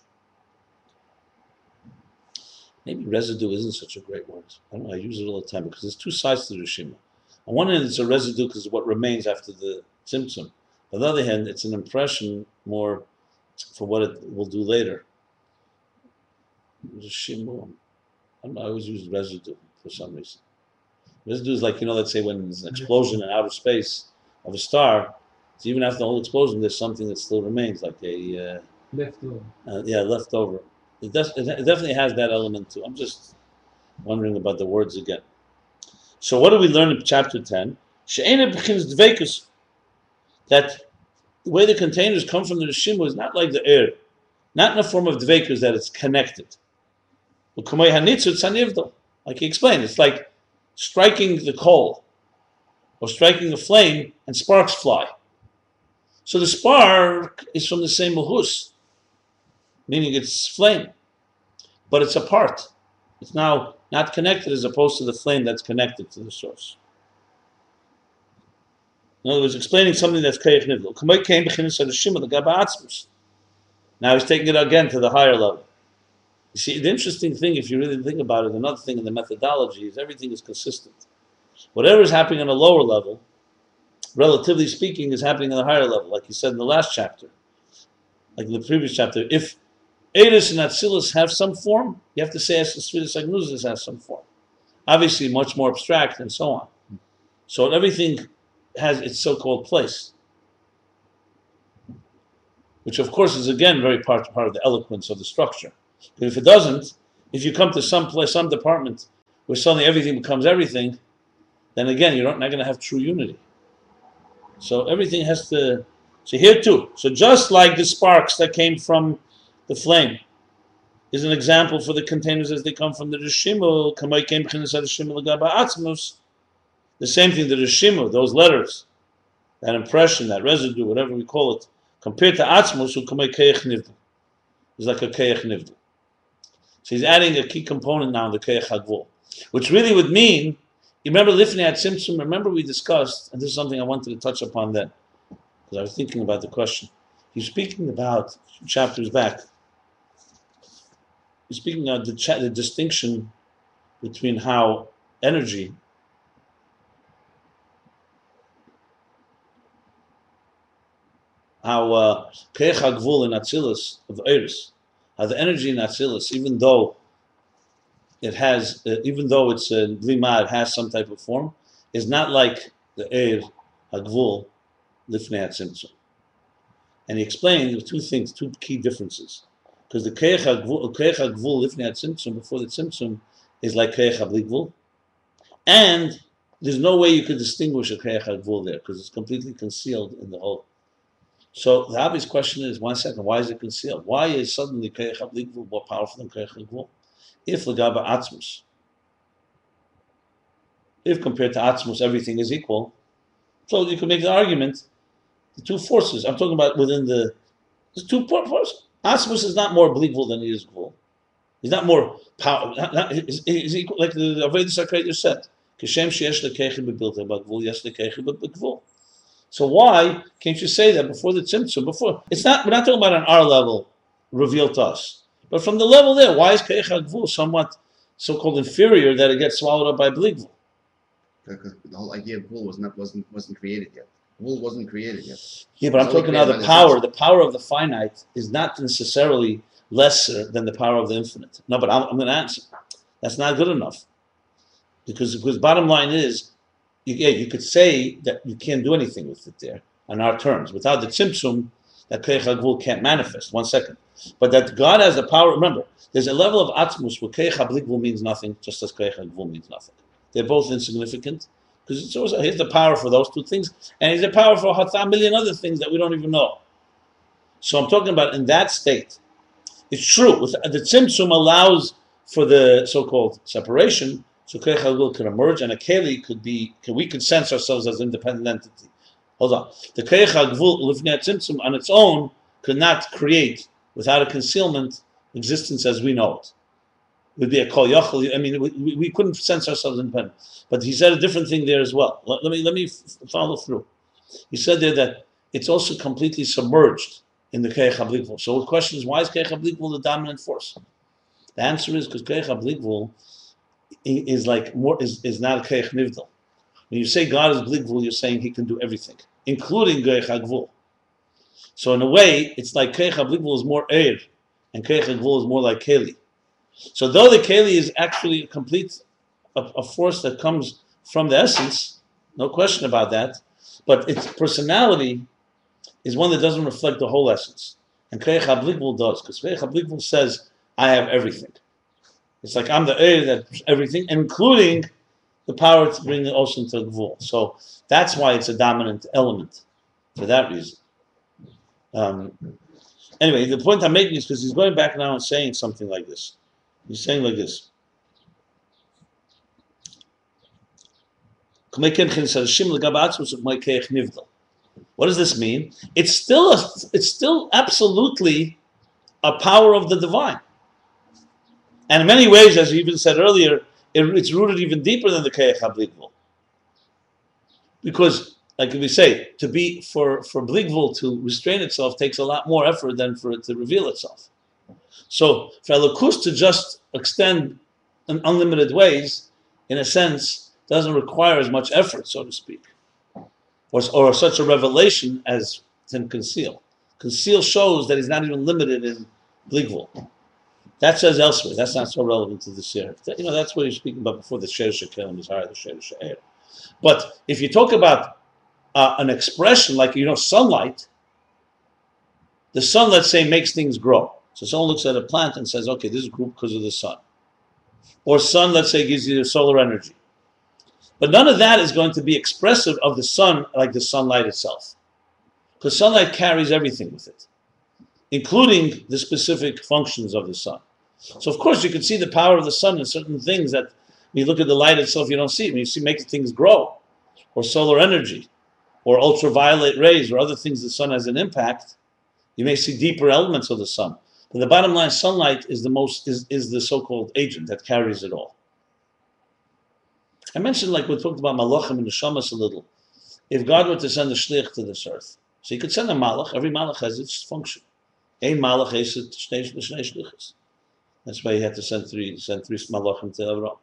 Maybe residue isn't such a great word. I know, I use it all the time because there's two sides to the Rishima. On one hand, it's a residue because what remains after the symptom. On the other hand, it's an impression more for what it will do later. Rishima. I, don't know, I always use residue for some reason. Residue is like, you know, let's say when there's an explosion in outer space of a star, so even after the whole explosion, there's something that still remains, like a, uh, Leftover. uh, yeah, left over. It, does, it it definitely has that element too. I'm just wondering about the words again. So what do we learn in chapter 10? She'ena begins dvekus. That the way the containers come from the Rishima is not like the air, not in the form of dvekus that it's connected. Like he explained, it's like striking the coal or striking a flame and sparks fly. So the spark is from the same mahus, meaning it's flame, but it's apart. It's now not connected as opposed to the flame that's connected to the source. In other words, explaining something that's kayach atzmus. Now he's taking it again to the higher level. You see, the interesting thing, if you really think about it, another thing in the methodology is everything is consistent. Whatever is happening on a lower level, relatively speaking, is happening on a higher level, like he said in the last chapter, like in the previous chapter. If Eris and Atzilus have some form, you have to say Asasvidus Agnuzis has some form. Obviously, much more abstract and so on. So everything has its so-called place, which of course is again very part, part of the eloquence of the structure. But if it doesn't, if you come to some place, some department where suddenly everything becomes everything, then again you're not, going to have true unity. So everything has to. So here too. So just like the sparks that came from the flame is an example for the containers as they come from the Rishimu, kamay came b'chinas ha-Rishimu l'gaba atzmus. The same thing, the Rishimu, those letters, that impression, that residue, whatever we call it, compared to atzmus, who kamay keich. It's like a keich nivdu. So he's adding a key component now in the hagvul, which really would mean, you remember Lifnei Atzimtzum, remember we discussed, and this is something I wanted to touch upon then, because I was thinking about the question. He's speaking about chapters back. He's speaking of the, cha- the distinction between how energy how uh, Keich HaGvul in Atzilus of Eris, the energy in Atzilus, even though it has, uh, even though it's a Lima, it has some type of form, is not like the Eir HaGvul Lifnei Atzimtzum. And he explained there two things, two key differences. Because the Keich Keich HaGvul Lifnei Atzimtzum, before the Tzimtzum, is like Keich HaBligvul. And there's no way you could distinguish a Keich HaGvul there, because it's completely concealed in the whole. So the obvious question is, one second, why is it concealed? Why is suddenly Keich HaBligvul more powerful than Keich HaGvul? If Lagaba Atzmus, if compared to Atzmus everything is equal, so you can make the argument, the two forces, I'm talking about within the, the two forces. Atzmus is not more believable than he is Gvul. He's not more power, not, not, he's, he's equal, like the Avodas Hakodesh said, Kishem sheyesh lekeichim bebilta, but Gvul yesh lekeichim begvul. So why can't you say that before the tzimtzum? Before it's not. We're not talking about on our level, revealed to us, but from the level there. Why is keich hagvul somewhat so-called inferior that it gets swallowed up by bligvul? Because the whole idea of wool was not wasn't wasn't created yet. Wool wasn't created yet. Yeah, but I'm talking create the power. The power of the finite is not necessarily lesser than the power of the infinite. No, but I'm, I'm going to answer. That's not good enough, because because bottom line is, yeah, you could say that you can't do anything with it there on our terms without the tzimtzum. That keich hagvul can't manifest. One second, but that God has the power. Remember, there's a level of atzmus where keich hagvul means nothing, just as keich hagvul means nothing. They're both insignificant because it's also here's the power for those two things, and he's the power for a million other things that we don't even know. So I'm talking about in that state. It's true. The tzimtzum allows for the so-called separation, so Keich HaGvul could emerge, and a Keli could be, we could sense ourselves as independent entity. hold on. The Keich HaGvul Tzimtzum on its own could not create, without a concealment, existence as we know it. Would be a Kol Yachal. I mean, we, we, couldn't sense ourselves independent. But he said a different thing there as well. Let, let me let me follow through. He said there that it's also completely submerged in the HaBlikvul. So the question is, why is HaBlikvul the dominant force? The answer is because i- is like more is, is not a Keich Nivdal. When you say God is Blikvul, you're saying He can do everything, including Keich HaGvul. So in a way, it's like Keich HaBlikvul is more Eir, and Keich HaGvul is more like Keli. So though the Keli is actually a complete a, a force that comes from the essence, no question about that, but its personality is one that doesn't reflect the whole essence. And Keich HaBlikvul does, because Keich HaBlikvul says, I have everything. It's like I'm the Eir that everything, including the power to bring the ocean to the Gvul. So that's why it's a dominant element, for that reason. Um, anyway, the point I'm making is because he's going back now and saying something like this. He's saying like this. What does this mean? It's still a, it's still absolutely a power of the divine. And in many ways, as you even said earlier, it, it's rooted even deeper than the Keich HaBlikvul. Because, like we say, to be for for Blikvul to restrain itself takes a lot more effort than for it to reveal itself. So for Elokus to just extend in unlimited ways, in a sense, doesn't require as much effort, so to speak, or, or such a revelation as can conceal. Conceal shows that he's not even limited in Blikvul. That says elsewhere. That's not so relevant to this year. You know, that's what you're speaking about before the Sher Shekelim is higher than Sher. But if you talk about uh, an expression like, you know, sunlight, the sun, let's say, makes things grow. So someone looks at a plant and says, okay, this grew because of the sun. Or sun, let's say, gives you solar energy. But none of that is going to be expressive of the sun like the sunlight itself. Because sunlight carries everything with it, including the specific functions of the sun. So of course you can see the power of the sun in certain things that when you look at the light itself, you don't see it. When you see making things grow, or solar energy, or ultraviolet rays, or other things the sun has an impact, you may see deeper elements of the sun. But the bottom line, sunlight is the most is, is the so-called agent that carries it all. I mentioned like we talked about malachim and the shamas a little. If God were to send a shlich to this earth, so he could send a malach. Every malach has its function. Ein malach is shnei shlichus. That's why he had to send three send three malachim to Avraham.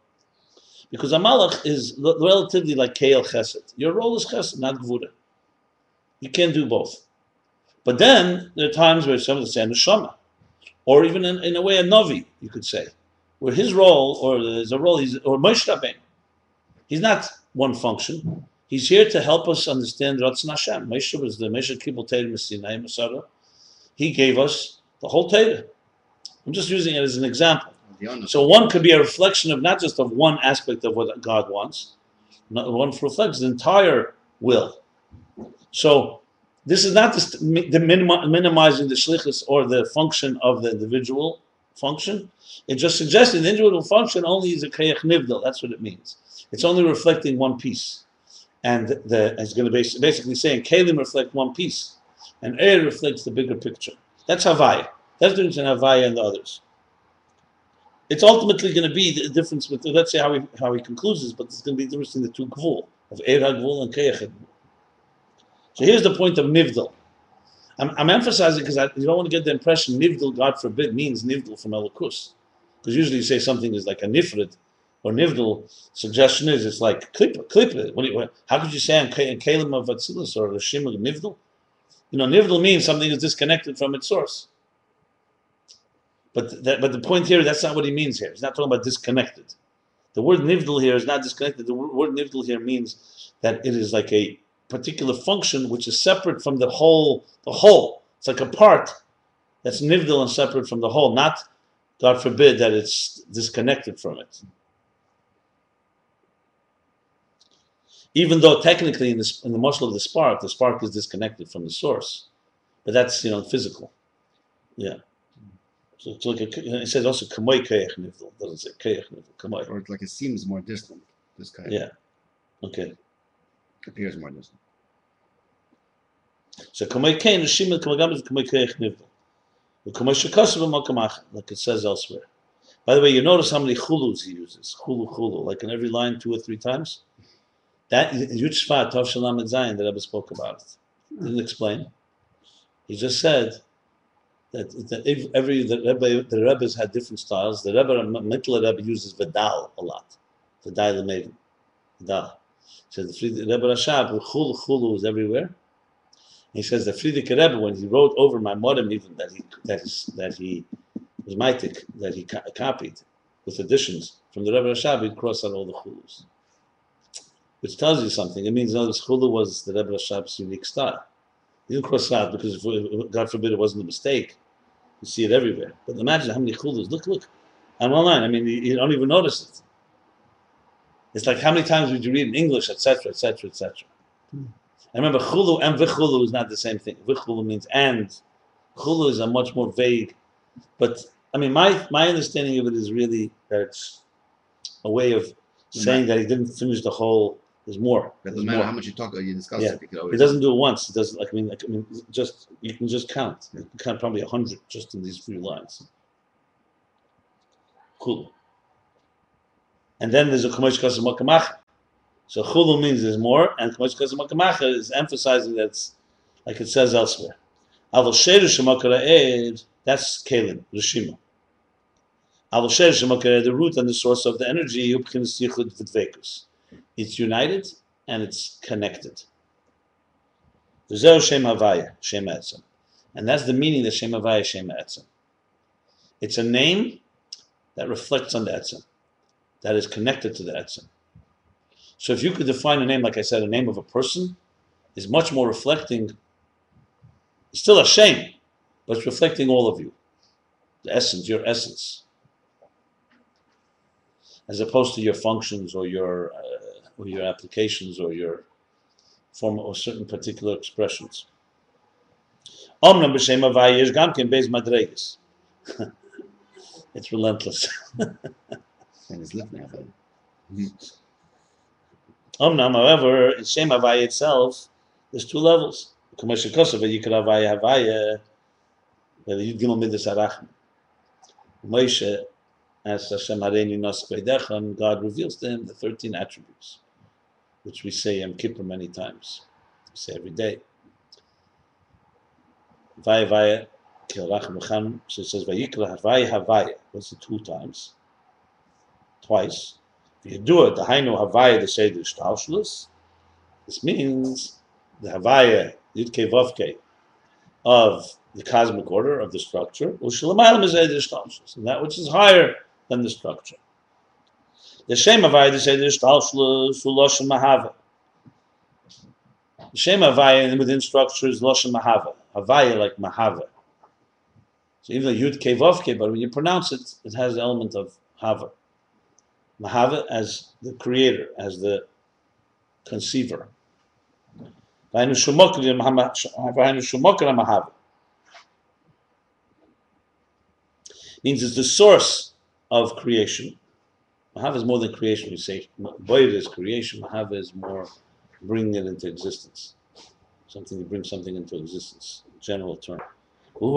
Because a malach is relatively like Kael Chesed. Your role is Chesed, not Gvura. You can't do both. But then there are times where someone say a neshama, or even in, in a way a navi, you could say, where his role or there's a role he's or Moshe. He's not one function. He's here to help us understand Ratzon Hashem. Moshe was the Moshe Kibbutz Torah Messinai Masada. He gave us the whole Torah. I'm just using it as an example. So one could be a reflection of not just of one aspect of what God wants, not one reflects the entire will. So this is not just the minimi- minimizing the shlichus or the function of the individual function. It just suggests the individual function only is a kayach nivdal. That's what it means. It's only reflecting one piece, and the it's going to be basically saying kalim reflect one piece, and air reflects the bigger picture. That's havaya. That's the difference havaya and the others it's ultimately going to be the difference with let's say how he how he concludes this, but it's going to be the difference in the two gvul of er hagvul and. So here's the point of nivdal. I'm, I'm emphasizing because you don't want to get the impression nivdal, God forbid, means nivdal from elokus, because usually you say something is like a nifrid or nivdal. Suggestion is it's like clip it. What you, how could you say Ka- kalim of atzilus or a shim of nivdal? You know, nivdal means something is disconnected from its source. But that, but the point here, that's not what he means here. He's not talking about disconnected. The word nivdal here is not disconnected. The word nivdal here means that it is like a particular function which is separate from the whole. The whole. It's like a part that's nivdal and separate from the whole. Not, God forbid, that it's disconnected from it. Even though technically in, in the muscle of the spark, the spark is disconnected from the source, but that's you know physical. Yeah. So it's like a, it says also kamoy kayach nivdal. Doesn't say kayach nivdal. Kamoy. Or it's like it seems more distant. This guy Yeah. Okay. It appears more distant. So kamei kain rishima kamei gam is kamei keich nivdal. The kamei shekasav makamach, like it says elsewhere. By the way, you notice how many chulus he uses. Chulu chulu, like in every line two or three times. That Yud Shvat Tov Shalom Zayin that Rebbe spoke about it. Didn't explain. He just said that, that every the Rebbe the Rebbe's had different styles. The Rebbe Mittler Rebbe uses Vidal a lot. Vidal Lemevin. Vidal. So the Frierdiker Rebbe Rashab, Chulu Chulu is everywhere. He says that Frierdiker Rebbe, when he wrote over my modem, even that he that he, that he was maitik, that he co- copied with additions from the Rebbe Rashab, he'd cross out all the chulus, which tells you something. It means no, this chulu was the Rebbe Rashab's unique style. He didn't cross out because, if, God forbid, it wasn't a mistake. You see it everywhere. But imagine how many chulus. Look, look. I'm online. I mean, you, you don't even notice it. It's like how many times would you read in English, etc., etc., etc. I remember chulu and vichulu is not the same thing. Vichulu means and. Chulu is a much more vague. But I mean, my my understanding of it is really that it's a way of hmm. saying that he didn't finish the whole. There's more. There's no matter more. how much you talk or you discuss Yeah. it, you He doesn't do it once. He does like I mean, like, I mean, just you can just count. You can count probably a hundred just in these few lines. Chulu. And then there's a kumash kasem makamacha. So chulu means there's more, and kumash kasem makamacha is emphasizing that it's like it says elsewhere. Shemakara ed, that's kalim, rishima. Sheru shemakara, the root and the source of the energy, upchinas yichud v'dvekus. It's united and it's connected. Shem havaya, shem etzem. And that's the meaning of shem havaya, shem etzem. It's a name that reflects on the etzem, that is connected to the etzem. So if you could define a name, like I said, a name of a person, is much more reflecting, it's still a shame, but it's reflecting all of you, the essence, your essence, as opposed to your functions or your uh, or your applications or your form or certain particular expressions. Omnam b'shem havaya is beis madregas. *laughs* It's relentless. *laughs* And it's lifting *laughs* up. Omnam, however, in Shem Havaya itself, there's two levels. Commercial Kosovo, you could Havaya Havaya, whether you Gimel Midas Arachim. Moshe, as Hashem Hareini Nos God reveals to him the 13 attributes, which we say Yom Kippur many times. We say every day. Havaya Havaya, Kil Rachim Echan, so it says Vayikra Havaya Havaya. What's it two times? Twice. You do it, the Hainu Havaya, the Seder Shtalshlus. This means the Havaya, Yudke Vavke, of the cosmic order of the structure, and that which is higher than the structure. The Shem Havaya, the Seder Shtalshlus, Uloshan Mahava. The Shem Havaya within structure is Loshan Mahava. Havaya like Mahava. So even though Yud Vavke, but when you pronounce it, it has the element of Hava. Mahava as the creator, as the conceiver. Means it's the source of creation. Mahava is more than creation. We say Boyd is creation. Mahava is more bringing it into existence. Something to bring something into existence. General term. Er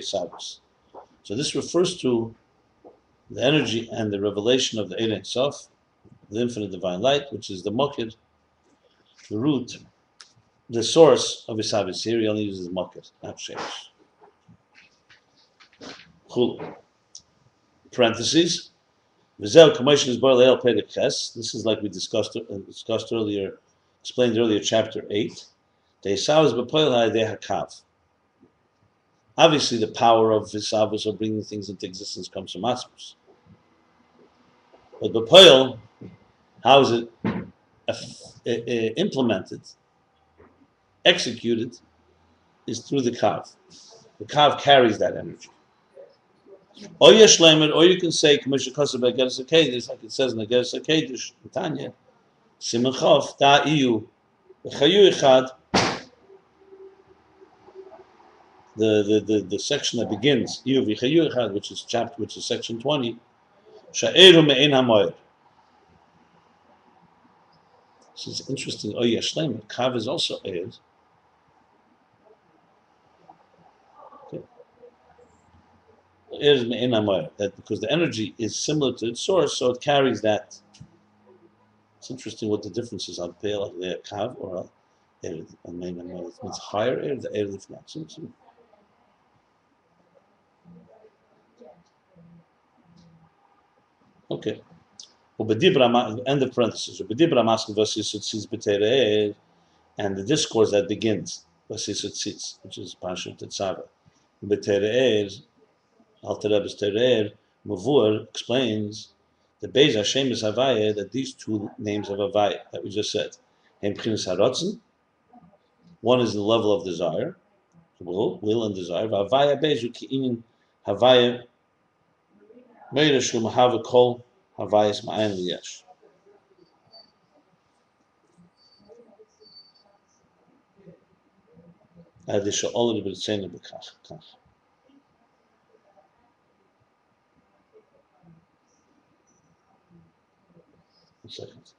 Savos. So this refers to the energy and the revelation of the Ein Sof, the infinite divine light, which is the Mokir, the root, the source of Isavis. Here he only uses Mokir, not Shemesh. Chulu. Parentheses. V'zeu k'moishin is boil el. This is like we discussed uh, discussed earlier, explained earlier, chapter eight. The Esav is b'poil ha'idei hakav. Obviously, the power of Visavus of bringing things into existence comes from Asmus. But B'poil, how is it implemented, executed, is through the Kav. The Kav carries that energy. Oh, or you shleim it, or you can say, Commissioner Kosev Geras HaKedish, like it says in the Geras HaKedish, in Tanya, Siman Chof, Da Iyu, V'chayu Echad, the, the, the, the section that begins, Iyu V'chayu Echad, which is chapter, which is section 20, Sha'eru Me'en HaMoed. So it's interesting. Oh yeah, Shleim. Kav is also air. Okay. Air is me'en amoyer, that because the energy is similar to its source, so it carries that. It's interesting what the difference is on pale the kav or air and amoyer. It means higher air, the. So, so Okay. End of parenthesis. Betere er, and the discourse that begins which is Parshut Tetzava. Alter Rebbe Terer Mavur explains the Beis Hashem is Havaya, that these two names of Havaya that we just said, Hemchinas Haratzen, one is the level of desire, will, will and desire, Havaya Bezu Ki'inin Havaya Meira Shum Hava Kol Havayas Ma'ayin Liyash. Adisha Oler B'Tzena B'Kach Kach. One second.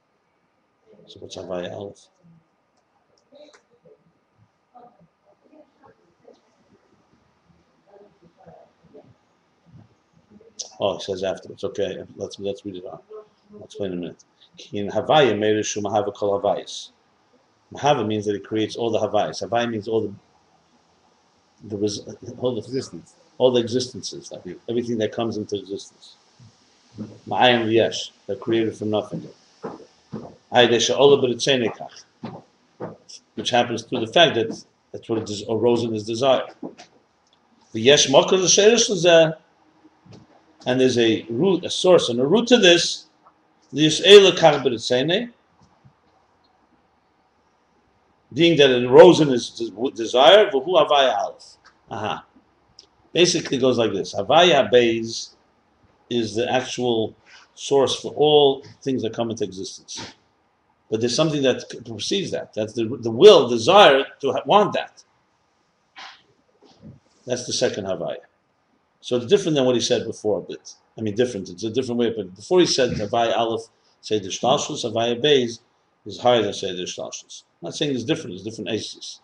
So what's Havaya Aleph? Oh, it says afterwards. Okay, let's let's read it on. I'll explain in a minute. In Havaya, Merishu Mahava Kol Havayas. Mahava means that it creates all the Havayas. Havaya means all the the all the Existence. all the existences, everything that comes into existence. Ma'ayim v'yesh, they're created from nothing. Which happens through the fact that that's what it arose in his desire. V'yesh mokar l'sheirish l'zeh, and there's a root, a source, and a root to this. Being that it arose in his desire, v'hu havaya aleph. Aha. Basically goes like this. Havaya Beis is the actual source for all things that come into existence. But there's something that precedes that. That's the, the will, desire to want that. That's the second Havaya. So it's different than what he said before, but I mean different. It's a different way. But before he said Havaya Aleph, say the Shtalshus, Havaya Beis is higher than say the Shtalshus. I'm not saying it's different, it's different aces.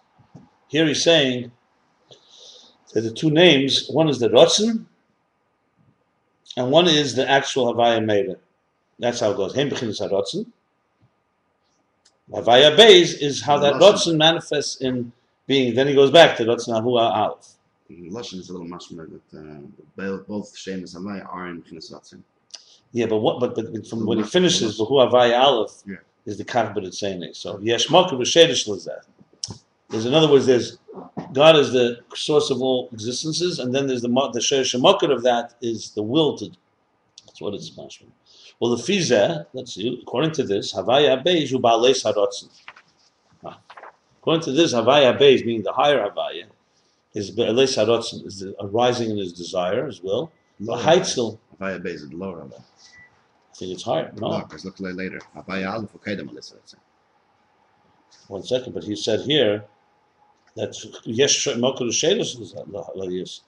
Here he's saying that the two names, one is the Rotzen, and one is the actual Havaya Meira. That's how it goes. Hem beginners Rotzen. Havaya Beis is how that Rotzen. Manifests in being. Then he goes back to Rotzen Ahua Aleph. Lashon is a little much more that uh, both- Shem and Havaya are in Pchinas Ratzin. Yeah, but what? But, but from when he finishes, the Havaya Aleph Yeah. is the Kach B'Ritzene. So Yesh Moker B'Shedish Lazeh. There's in other words, there's God is the source of all existences, and then there's the the Moker of that is the will to. That's what it's mashma. Well, the Fizeh, let's see. According to this, Havaya Beis Hu Ba'aleis Harotzen. Ah. According to this, Havaya Beis, meaning the higher Havaya, is Ba'aleis Harotzen, is the arising in his desire as well. The Heitzel, Havaya Beis is the lower Havaya. I think it's higher. No, No, because look later. Havaya Aleph Kedem Alyssa Ratzin. one second, but he said here that Yesh Moker Shedish is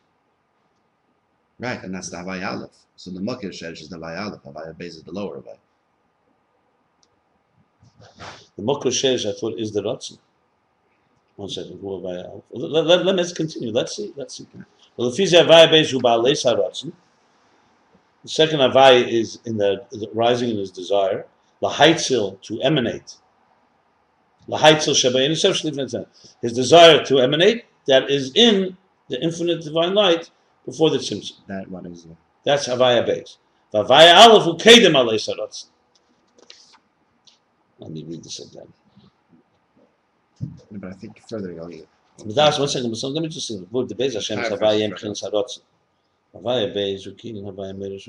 Right, and that's the Havaya Aleph. So the Shesh is the Havaya Aleph. Havaya Beis is the lower Havaya. The Shesh, I thought, is the Ratzin. One second. Who have I? Let, let, let, us continue. Let's see. Let's see. Well, the Fizi Havaya Beis Hu Ba'alei Ratzin. The second Havaya is in the, the rising in his desire. The Lahaitzil to emanate. Lahaitzil Shabayin Yosef His desire to emanate that is in the infinite divine light before the Tzimtzum. That one is. That's Havaya Beis. Havaya Aleph Hu Kedem Alei Ratzin. Let me read this again. but I think further you'll that's one second. So let me just see. The Beis Hashem is Havaya Yem Chen Sarotz. Havaya Beis Rukin Havaya Meirish.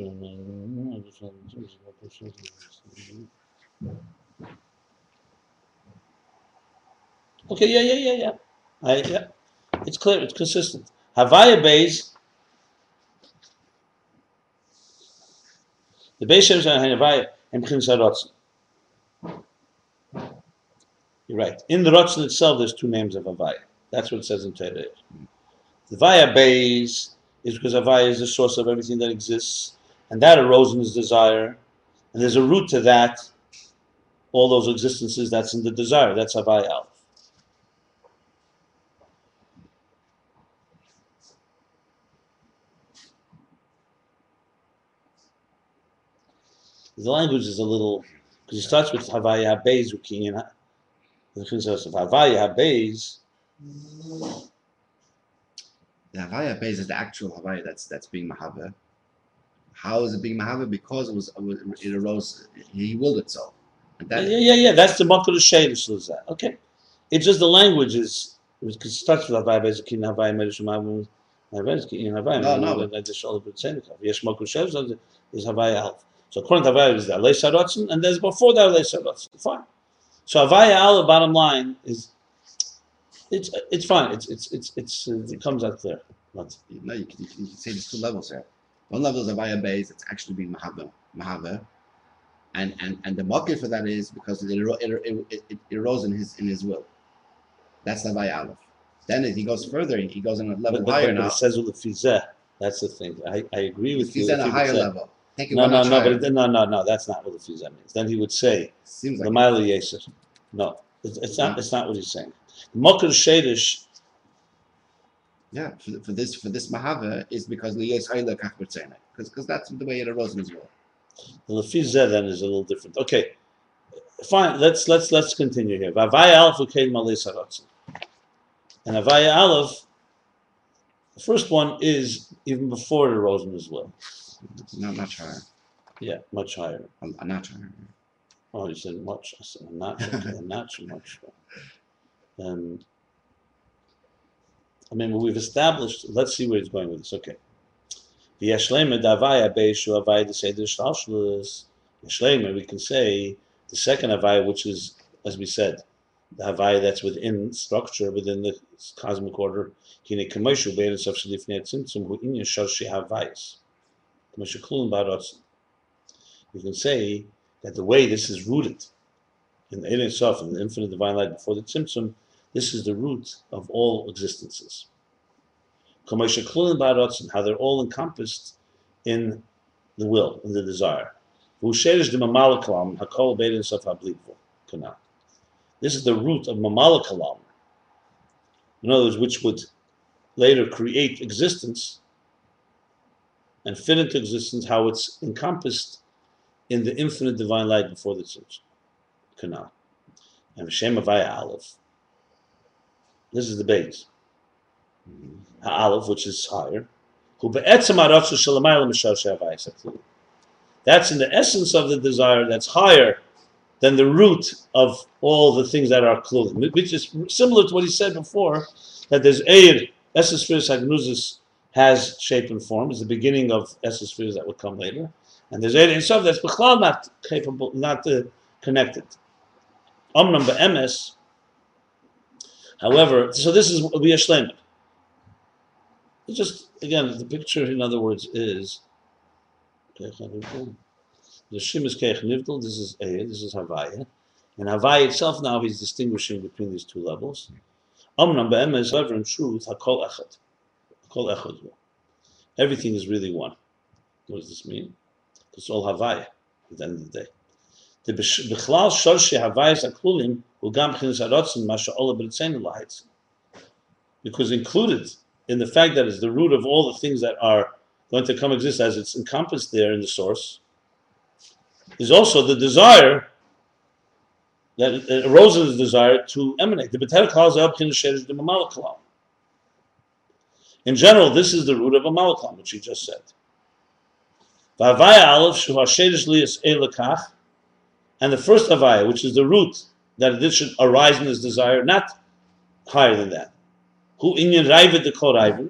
Okay, yeah, yeah, yeah, yeah. I, yeah. It's clear. It's consistent. Havaya Beis. The Beis Hashem is Havaya Yem Chen Sarotz. You're right. In the Ratzin itself, there's two names of Havaya. That's what it says in Torah. The Vaya Beis is because Havaya is the source of everything that exists, and that arose in his desire, and there's a root to that, all those existences that's in the desire. That's Havaya Aleph. The language is a little because it starts with Havaya Beis Ukiyina. The thing of Havaya Beis. The Havaya base is the actual Havaya that's that's being Mahava. How is it being Mahava? Because it was it arose. He willed it so. And Yeah, that, yeah, yeah, yeah. That's the Makar Shadish Luzah. Okay. It's just the language is because it starts with Havaya Beis Ukiyina Havaya Medish Mavim. Havaya Ukiyina Havaya. No, no. I just all the Tzenikov. Yes, Makar Shadish is Havaya Alf. So according to Havaya, is the Alei Sarotzen, and there's before that Alei Sarotzen. Fine. So Havaya Al, bottom line is, it's it's fine. It's it's it's it's uh, it comes out clear. But no, you can, you can, you can say there's two levels here. One level is Havaya base. It's actually being Mahava. Mahava. And, and, and the market for that is because it, it, it, it, it arose in his in his will. That's the Havaya Aleph. Then if he goes further, he goes on a level but, but, higher but now. it says Ulefizeh. That's the thing. I, I agree with He's you. at if a higher level. Take it No, no, no, but it, no, no, no. That's not what the Ulefizeh means. Then he would say Seems the like Yeser. No, it's, it's not. It's not what he's saying. Makar Shadish. yeah. For, for this for this Mahava is because Liyes Hayla Kachbertzena. Because because that's the way it arose in his will. The Lefizeh then is a little different. Okay, fine. Let's let's let's continue here. Vavaya Aleph ukein malei. And Avaya Aleph, the first one is even before it arose in his will. Not much higher. Yeah, much higher. A, a notch higher. Oh, you said much. I said not. Okay, not so much. Um, I mean, we've established. Let's see where he's going with this. Okay. The Yashlema Davaya Beishu Avaya the Seder Shtalshlus. Yashlema, we can say the second Avaya, which is, as we said, the Havaya that's within structure, within the cosmic order. Kine Kamoshu Bein Sof Shalifnei Tzimtzum Hu Inya Shoshi Havayis. You can say that the way this is rooted in the Ein Sof, in the infinite divine light before the Tzimtzum, this is the root of all existences. Baratzen, how they're all encompassed in the will, in the desire. This is the root of Mamala Kalam. In other words, which would later create existence and fit into existence how it's encompassed in the infinite divine light before the Tzimtzum. Kana. And Shem Avaya Aleph. This is the base. Ha'aleph, which is higher. That's in the essence of the desire that's higher than the root of all the things that are klulim, which is similar to what he said before, that there's air, Eir, Esespheres Hagnuzis has shape and form, is the beginning of Esespheres that will come later. And there's Eir Sof that's Bechlal not capable, not uh, connected. Omnam be'emes, however, so this is Bia Shleimah. It's just, again, the picture, in other words, is the Shim is Keich Nivdal, this is Eir, this is Havaya. And Havaya itself now he's distinguishing between these two levels. Omnam be'emes, however, in truth, Hakol Echad. Hakol Echad. Everything is really one. What does this mean? It's all Havaya at the end of the day. The Bechlal Shorshi Havayas Aklulim, who gam chinas harotzen, masha ola. Because included in the fact that it's the root of all the things that are going to come exist as it's encompassed there in the source, is also the desire that it arose in the desire to emanate. The Betel the Abchin Sherish the Mamalakalam. In general, this is the root of a Malakalam, which he just said. And the first Havaya, which is the root that this should arise in his desire, not higher than that. Who inyan Raiva de Kol Raiva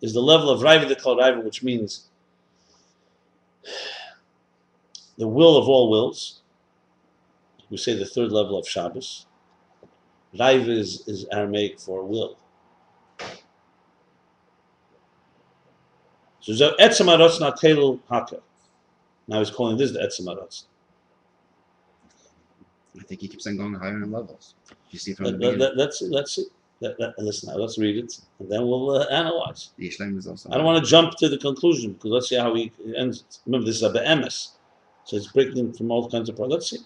is the level of Raiva the Kol which means the will of all wills. We say the third level of Shabbos. Raiva is, is Aramaic for will. So Etzem na Kelul Haka. Now he's calling this the Etzem. I think he keeps on going higher in levels. You see from the Let, beginning. let, let's let's see. Let, let, listen, now, let's read it, and then we'll uh, analyze. the is also. I don't want to jump to the conclusion because let's see how he ends. it. Remember, this is a be'emes, so it's breaking from all kinds of parts. Let's see.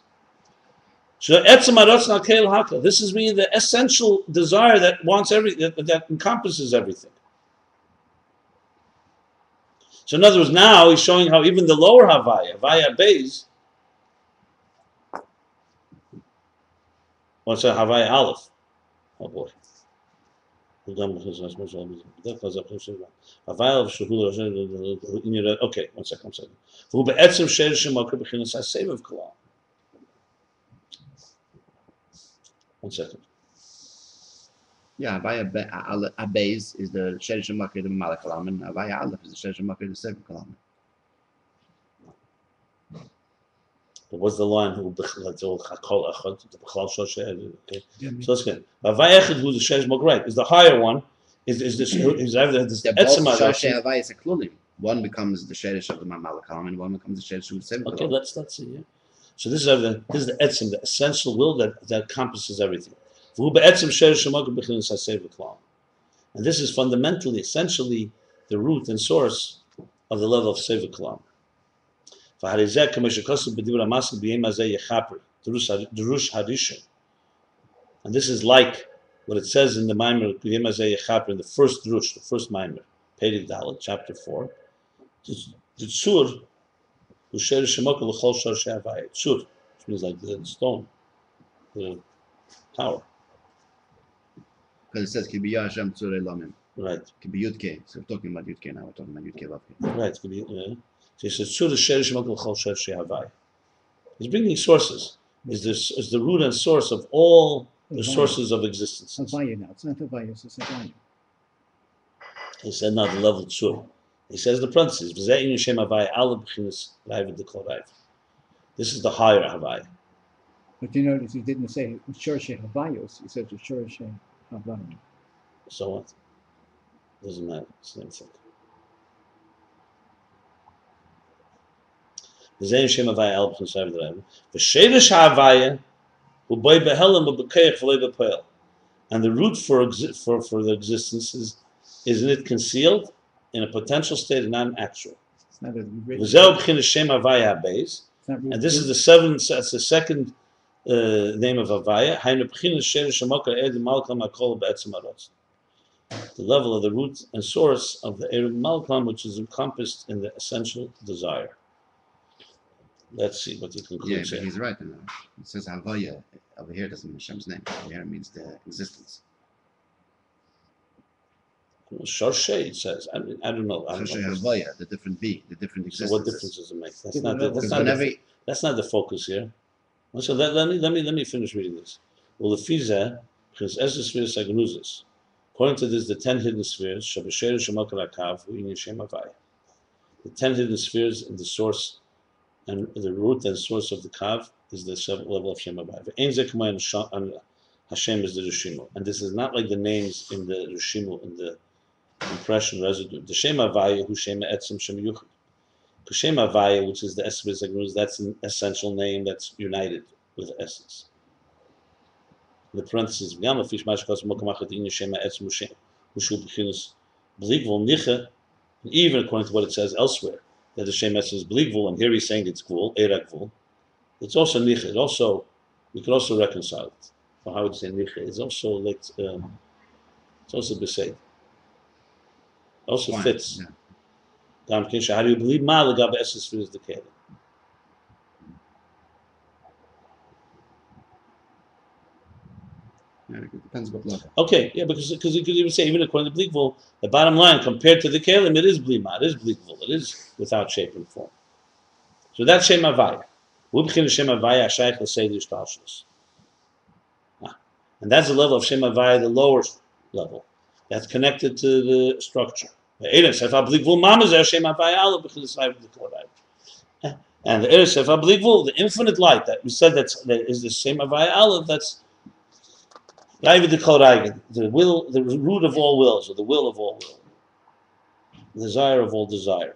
So etzem haratzon hakel haka. This is really the essential desire that wants every that, that encompasses everything. So in other words, now he's showing how even the lower Havaya, Havaya Beis, what's that Havaya Aleph? Oh boy. Okay, one second, one second. והוא בעצם שרש שמוקר בחינס הסבב כלל. One second. Yeah, Havaya Abayz is the Sherish Makir the Mamala Kalam, and Havaya Aleph is the Sherish Makir the Sefer Kalam. But what's the line? Who so that's good. Havaya Echad, who's the Sherish Makir, is the higher one. Is is this? Is either this etzema? Shosher Havaya is. One becomes the Sherish of the Mamala Kalam, and one becomes the Sherish of the Sefer Kalam. Okay, let's let's see. Yeah. So this is the this is the etzim, the essential will that that encompasses everything. And this is fundamentally, essentially, the root and source of the level of harishon. And this is like what it says in the Maimer in the first drush, the first Maimer, Pedig Dalet, chapter 4. The. Tzur, which means like the stone, the tower, Because it says Kibiya Hashem Tzurei Lamim. right, Kibiyutke. So we're talking about Yutke now. We're talking about Yutke Vavke. right. could be, uh, So he says Tzur Usher Shemoka L'chol Shor She'avaya. He's bringing sources. Is this is the root and source of all the sources of existence? Havaya now. It's not Havaya, it's Havaya. He said not the level Tzur. He says the parentheses. "V'zeh inu Shem Havaya ala b'chinas raiv d'kol raiv." This is the higher Havaya. But you notice he didn't say Shorshe Havayos, he said Shorshe Done. So what? Doesn't matter. Same thing. Zein Shem Avaya Elb from The Rebbe. V'shevish Avaya who boy behelim u'bekeich v'loi bepoel. And the root for, for, for the existence is, isn't it concealed in a potential state and not an actual. It's not a And this is the seventh, that's the second uh, name of Havaya. Hainu b'chinas sherish hamokar ed malkam hakol b'etzem harotz. The level of the root and source of the Erev Malkam, which is encompassed in the essential desire. Let's see what he Yeah, concludes but here. he's right. You know. It says Havaya. Over here doesn't mean Hashem's name. Over here it means the existence. Shorshe, it says. I, mean, I don't know. I don't Shoshei know. Havaya, the different be, the different So what difference does it make? That's not, that's, not whenever the, that's not the focus here. So let, let me let me let me finish reading this. Well, the fiza, because Ezra spheres sagnuzis. According to this, the ten hidden spheres, Shabasher Shemakar Akav, Shem The ten hidden spheres in the source and the root and source of the Kav is the seventh level of Shem and Hashem is the Rishimu. And this is not like the names in the Rishimu, in the impression residue. The Shem Havaya, who Shem Etzim Shem Yuchid. Because Shem Havaya, which is the of Zagnuz, that's an essential name that's united with essence. The parentheses, "V'gam lefish ma shekos mokum achat inyan Shem ha'etzim Moshe, Moshe b'ligvul nicha," and even according to what it says elsewhere, that the Shem essence is b'ligvul, and here he's saying it's gvul, erak gvul. It's also nicha. It also, we could also reconcile it. Or how would you say nicha? It's also like, um, it's also besed. Also fits. yeah. How do you believe Malagab Esses is the Kedah? Okay, yeah, because because you could even say even according to Bleakville, the bottom line compared to the Kalim, it is Blima, it is Bleakville, it is without shape and form. So that's Shema Vaya. Wubchin Shem Avaya Shaykh Lasedish Tashlus. Ah, and that's the level of shema vaya, the lower level. That's connected to the structure. The Eretz Sefer Bleakville Mamazeh Shem Havaya Allah B'chil L'Seidir D'Korai. Eh, And the Eretz Bleakville, the infinite light that we said that's, that is the same Havaya Allah, that's the will, the root of all wills, or the will of all will, the desire of all desire.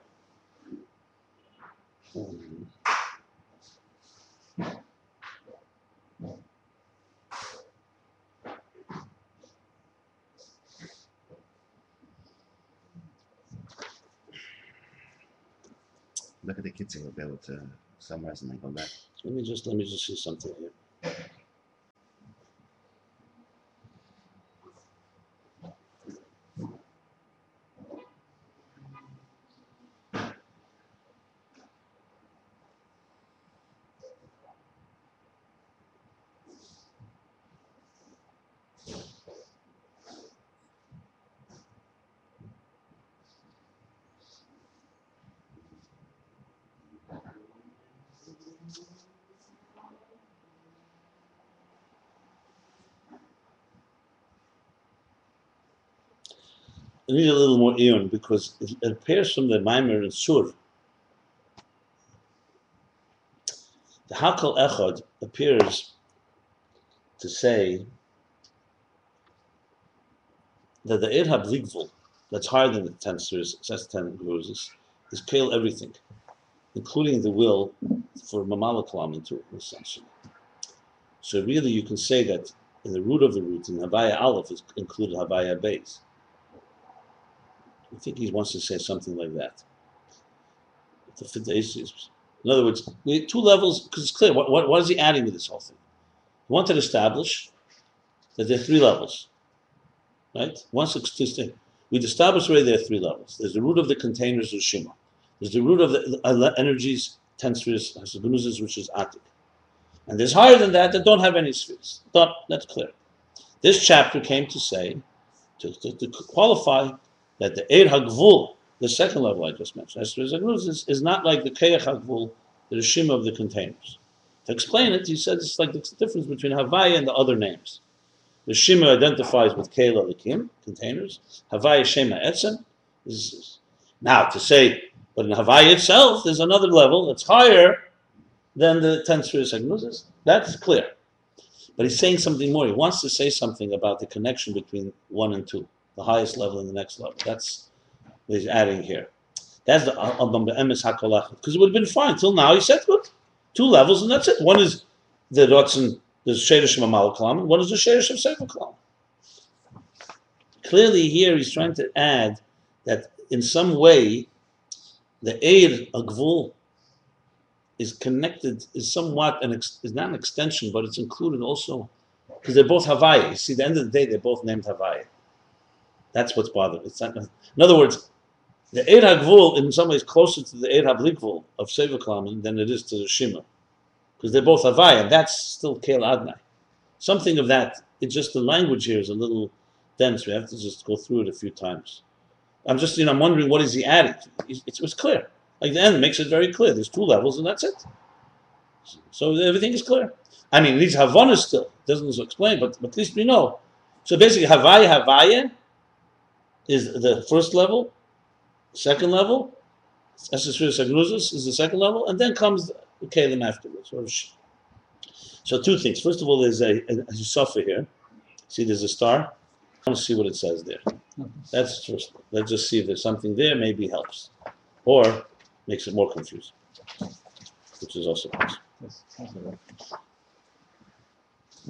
Look at the kids, he'll be able to summarize and then go back. Let me just let me just see something here. Need a little more eon because it, appears from the Maimer and Sur. The Hakal Echad appears to say that the Ir HaBligvul, that's higher than the 10 spheres, says 10 roses, is kill everything, including the will for Mamalakalam into essentially. So really you can say that in the root of the root, in Havaya Aleph is included Havaya Beis. I think he wants to say something like that. In other words, we two levels, because it's clear, what, what, what is he adding to this whole thing? He wanted to establish that there are three levels. Right? Once it's we'd established already there are three levels. There's the root of the containers of Shima. There's the root of the uh, energies, ten spheres, which is Atik. And there's higher than that that don't have any spheres. That, that's clear. This chapter came to say, to, to, to qualify that the Eir HaGvul, the second level I just mentioned, is, is not like the Keach HaGvul, the Rishim of the containers. To explain it, he says it's like the difference between Havaya and the other names. The Shima identifies with Kela Likim, containers. Havaya Shema Etzem is now to say, but in Havaya itself, there's another level that's higher than the ten spheres Agnuzis. That's clear. But he's saying something more. He wants to say something about the connection between one and two the highest level and the next level. That's what he's adding here. That's the uh, um, emes hakolach. Because it would have been fine till now. He said good, two levels and that's it. One is the rotzen, the shadish of Amal and one is the shadish of Sefer. Clearly, here he's trying to add that in some way the Eir Agvul is connected, is somewhat an ex, is not an extension, but it's included also because they're both Havaya. See, at the end of the day, they're both named Havaya. That's what's bothering. It's not, in other words, the Eid HaGvul in some ways closer to the Eid HaBlikvul of Seva than it is to the Shema. Because they're both Havaya, that's still Kel Adnai. Something of that, it's just the language here is a little dense. We have to just go through it a few times. I'm just, you know, I'm wondering what is he adding? It was clear. Like the end makes it very clear. There's two levels, and that's it. So everything is clear. I mean, it needs Havana still. Doesn't explain, but, but at least we know. So basically, Havaya, Havaya, is the first level, second level, Esesphere Sagnuzus is the second level, and then comes the Kalim afterwards. So two things. First of all, there's a, a, a suffer here. See, there's a star. To see what it says there. That's first. Let's just see if there's something there. Maybe helps, or makes it more confusing, which is also possible.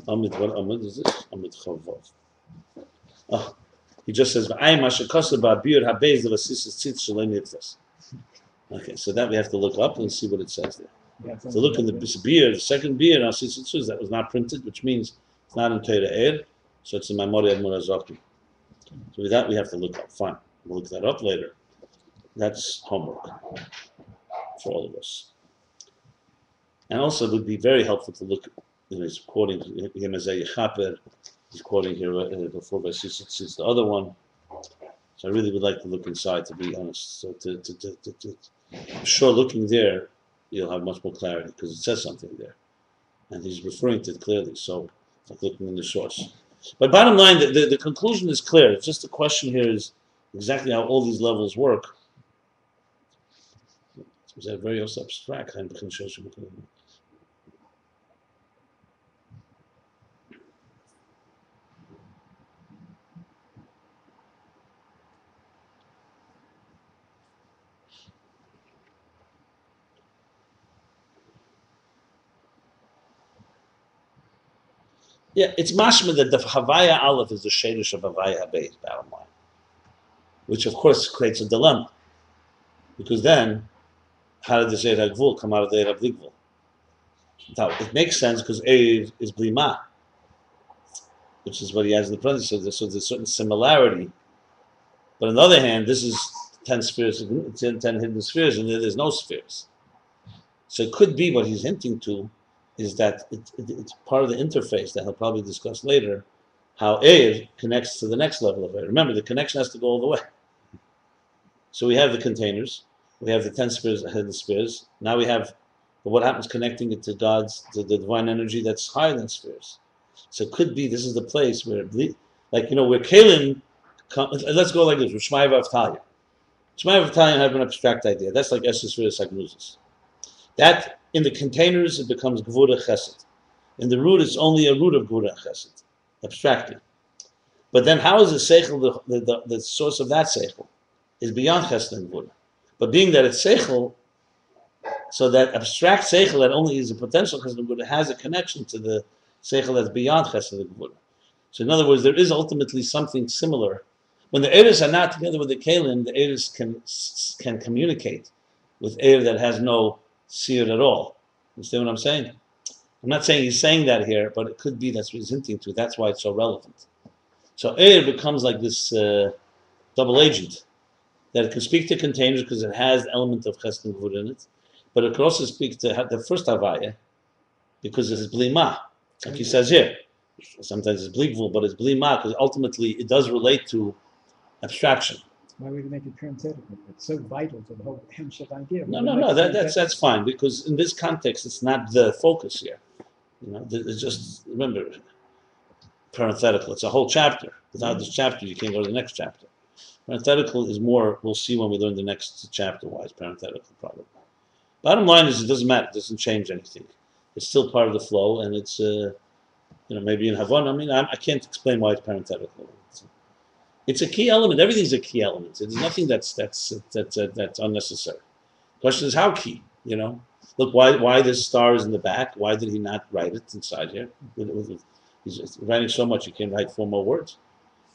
Amid what Amid is this? Amid Chavav. Ah, he just says, Okay, so that we have to look up and see what it says there. So look in the beer, the second beer, that was not printed, which means it's not in Torah Eir, so it's in Memoria Murazaki. So with that, we have to look up. Fine, we'll look that up later. That's homework for all of us. And also, it would be very helpful to look, you know, he's quoting him as a Chaper, he's quoting here uh, before by Sisitz, the other one. So I really would like to look inside, to be honest. So to, to, to, to, to I'm sure looking there, you'll have much more clarity because it says something there, and he's referring to it clearly. So like looking in the source. But bottom line, the, the, the conclusion is clear. It's just the question here is exactly how all these levels work. It's very abstract. Yeah, it's mashma that the Havaya Aleph is the shadish of Havaya Habeit, bottom line. Which of course creates a dilemma. Because then, how did the Zeir HaGvul come out of the Eir HaBligvul? Now, it makes sense because Eir is Blima, which is what he has in the there's, so there's a certain similarity. But on the other hand, this is 10 spheres, 10, 10 hidden spheres, and there's no spheres. So it could be what he's hinting to is that it, it, it's part of the interface that he'll probably discuss later, how Eir connects to the next level of Eir. Remember, the connection has to go all the way. So we have the containers, we have the 10 spheres, hidden spheres. Now we have what happens connecting it to God's, to the divine energy that's higher than spheres. So it could be this is the place where, like, you know, where Kalim let's go like this. Shmai Vavtalia. Shmai Vavtalia have an abstract idea. That's like Esses Vidas Agnuzis. That in the containers it becomes Gvura Chesed. In the root, it's only a root of Gvura Chesed, abstractly. But then, how is the seichel the, the, the, the source of that seichel? Is beyond Chesed and Gvura. But being that it's seichel, so that abstract seichel that only is a potential Chesed and Gvura has a connection to the seichel that's beyond Chesed and Gvura. So in other words, there is ultimately something similar. When the Eris are not together with the Kalim, the Eris can can communicate with air that has no seer at all. You see what I'm saying? I'm not saying he's saying that here, but it could be that's what he's hinting to. That's why it's so relevant. So air becomes like this uh, double agent that it can speak to containers because it has element of chesed in it, but it can also speak to the first havaya because it's blima, like he says here. Sometimes it's bligvul, but it's blima because ultimately it does relate to abstraction. Why would you make it parenthetical? It's so vital to the whole Hemshech idea. No, Why no, no. That, that's that's fine because in this context, it's not the focus here. You know, it's just remember parenthetical. It's a whole chapter. Without this chapter, you can't go to the next chapter. Parenthetical is more. We'll see when we learn the next chapter. Why it's parenthetical, probably. Bottom line is, it doesn't matter. It doesn't change anything. It's still part of the flow, and it's uh, you know maybe in Havana. I mean, I, I can't explain why it's parenthetical. It's, it's a key element. Everything's a key element. There's nothing that's that's that's that's, that's unnecessary. Question is how key. You know, look why why this star is in the back. Why did he not write it inside here? He's writing so much he can't write four more words.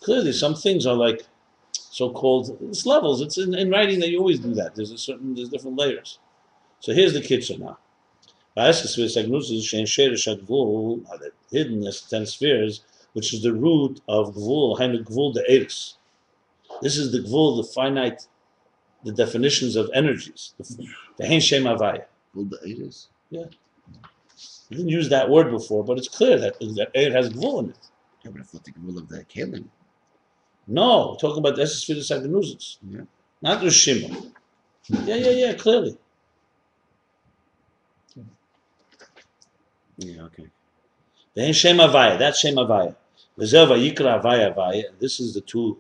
Clearly, some things are like so-called it's levels. It's in, in writing that you always do that. There's a certain there's different layers. So here's the kitchen now. Uh, the hidden as ten spheres, which is the root of gvul, hainu gvul de eris. This is the gvul, the finite, the definitions of energies. The, hein shem havaya. Well, the eight Yeah. We didn't use that word before, but it's clear that that air has gvul in it. Yeah, but I thought the rule of the Kalim. No, we're talking about the Esesphiris Agnusis. Yeah. Not the Shimon. Yeah, yeah, yeah, clearly. Yeah, okay. The Hein Shem Havaya, that's Shem Havaya. This is the two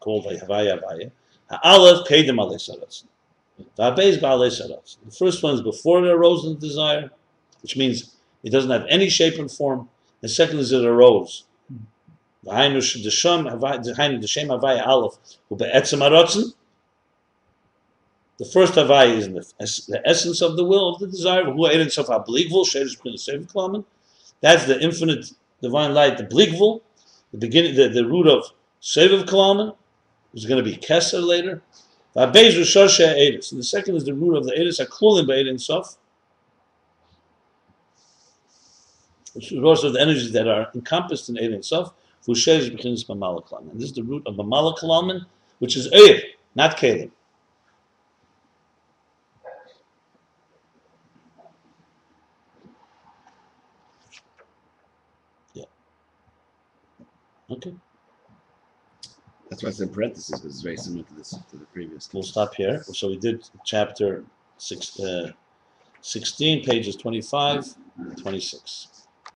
called Havaya Havaya. Ha'alev Kedem. The first one is before it arose in desire, which means it doesn't have any shape and form. The second is it arose. The first Havaya is the, the essence of the will of the desire. That's the infinite divine light, the bligvul, the beginning, the, the root of seviv klamen, is going to be keser later. And the second is the root of the edis aklulim be'edin sof. Which is also the energies that are encompassed in edin sof. Fushesh b'chinis b'malak klamen. And this is the root of b'malak klamen, which is eir, not kelim. Okay. That's why it's in parentheses because it's very similar to this to the previous. We'll stop here. So we did chapter six, uh, 16, pages 25, 26.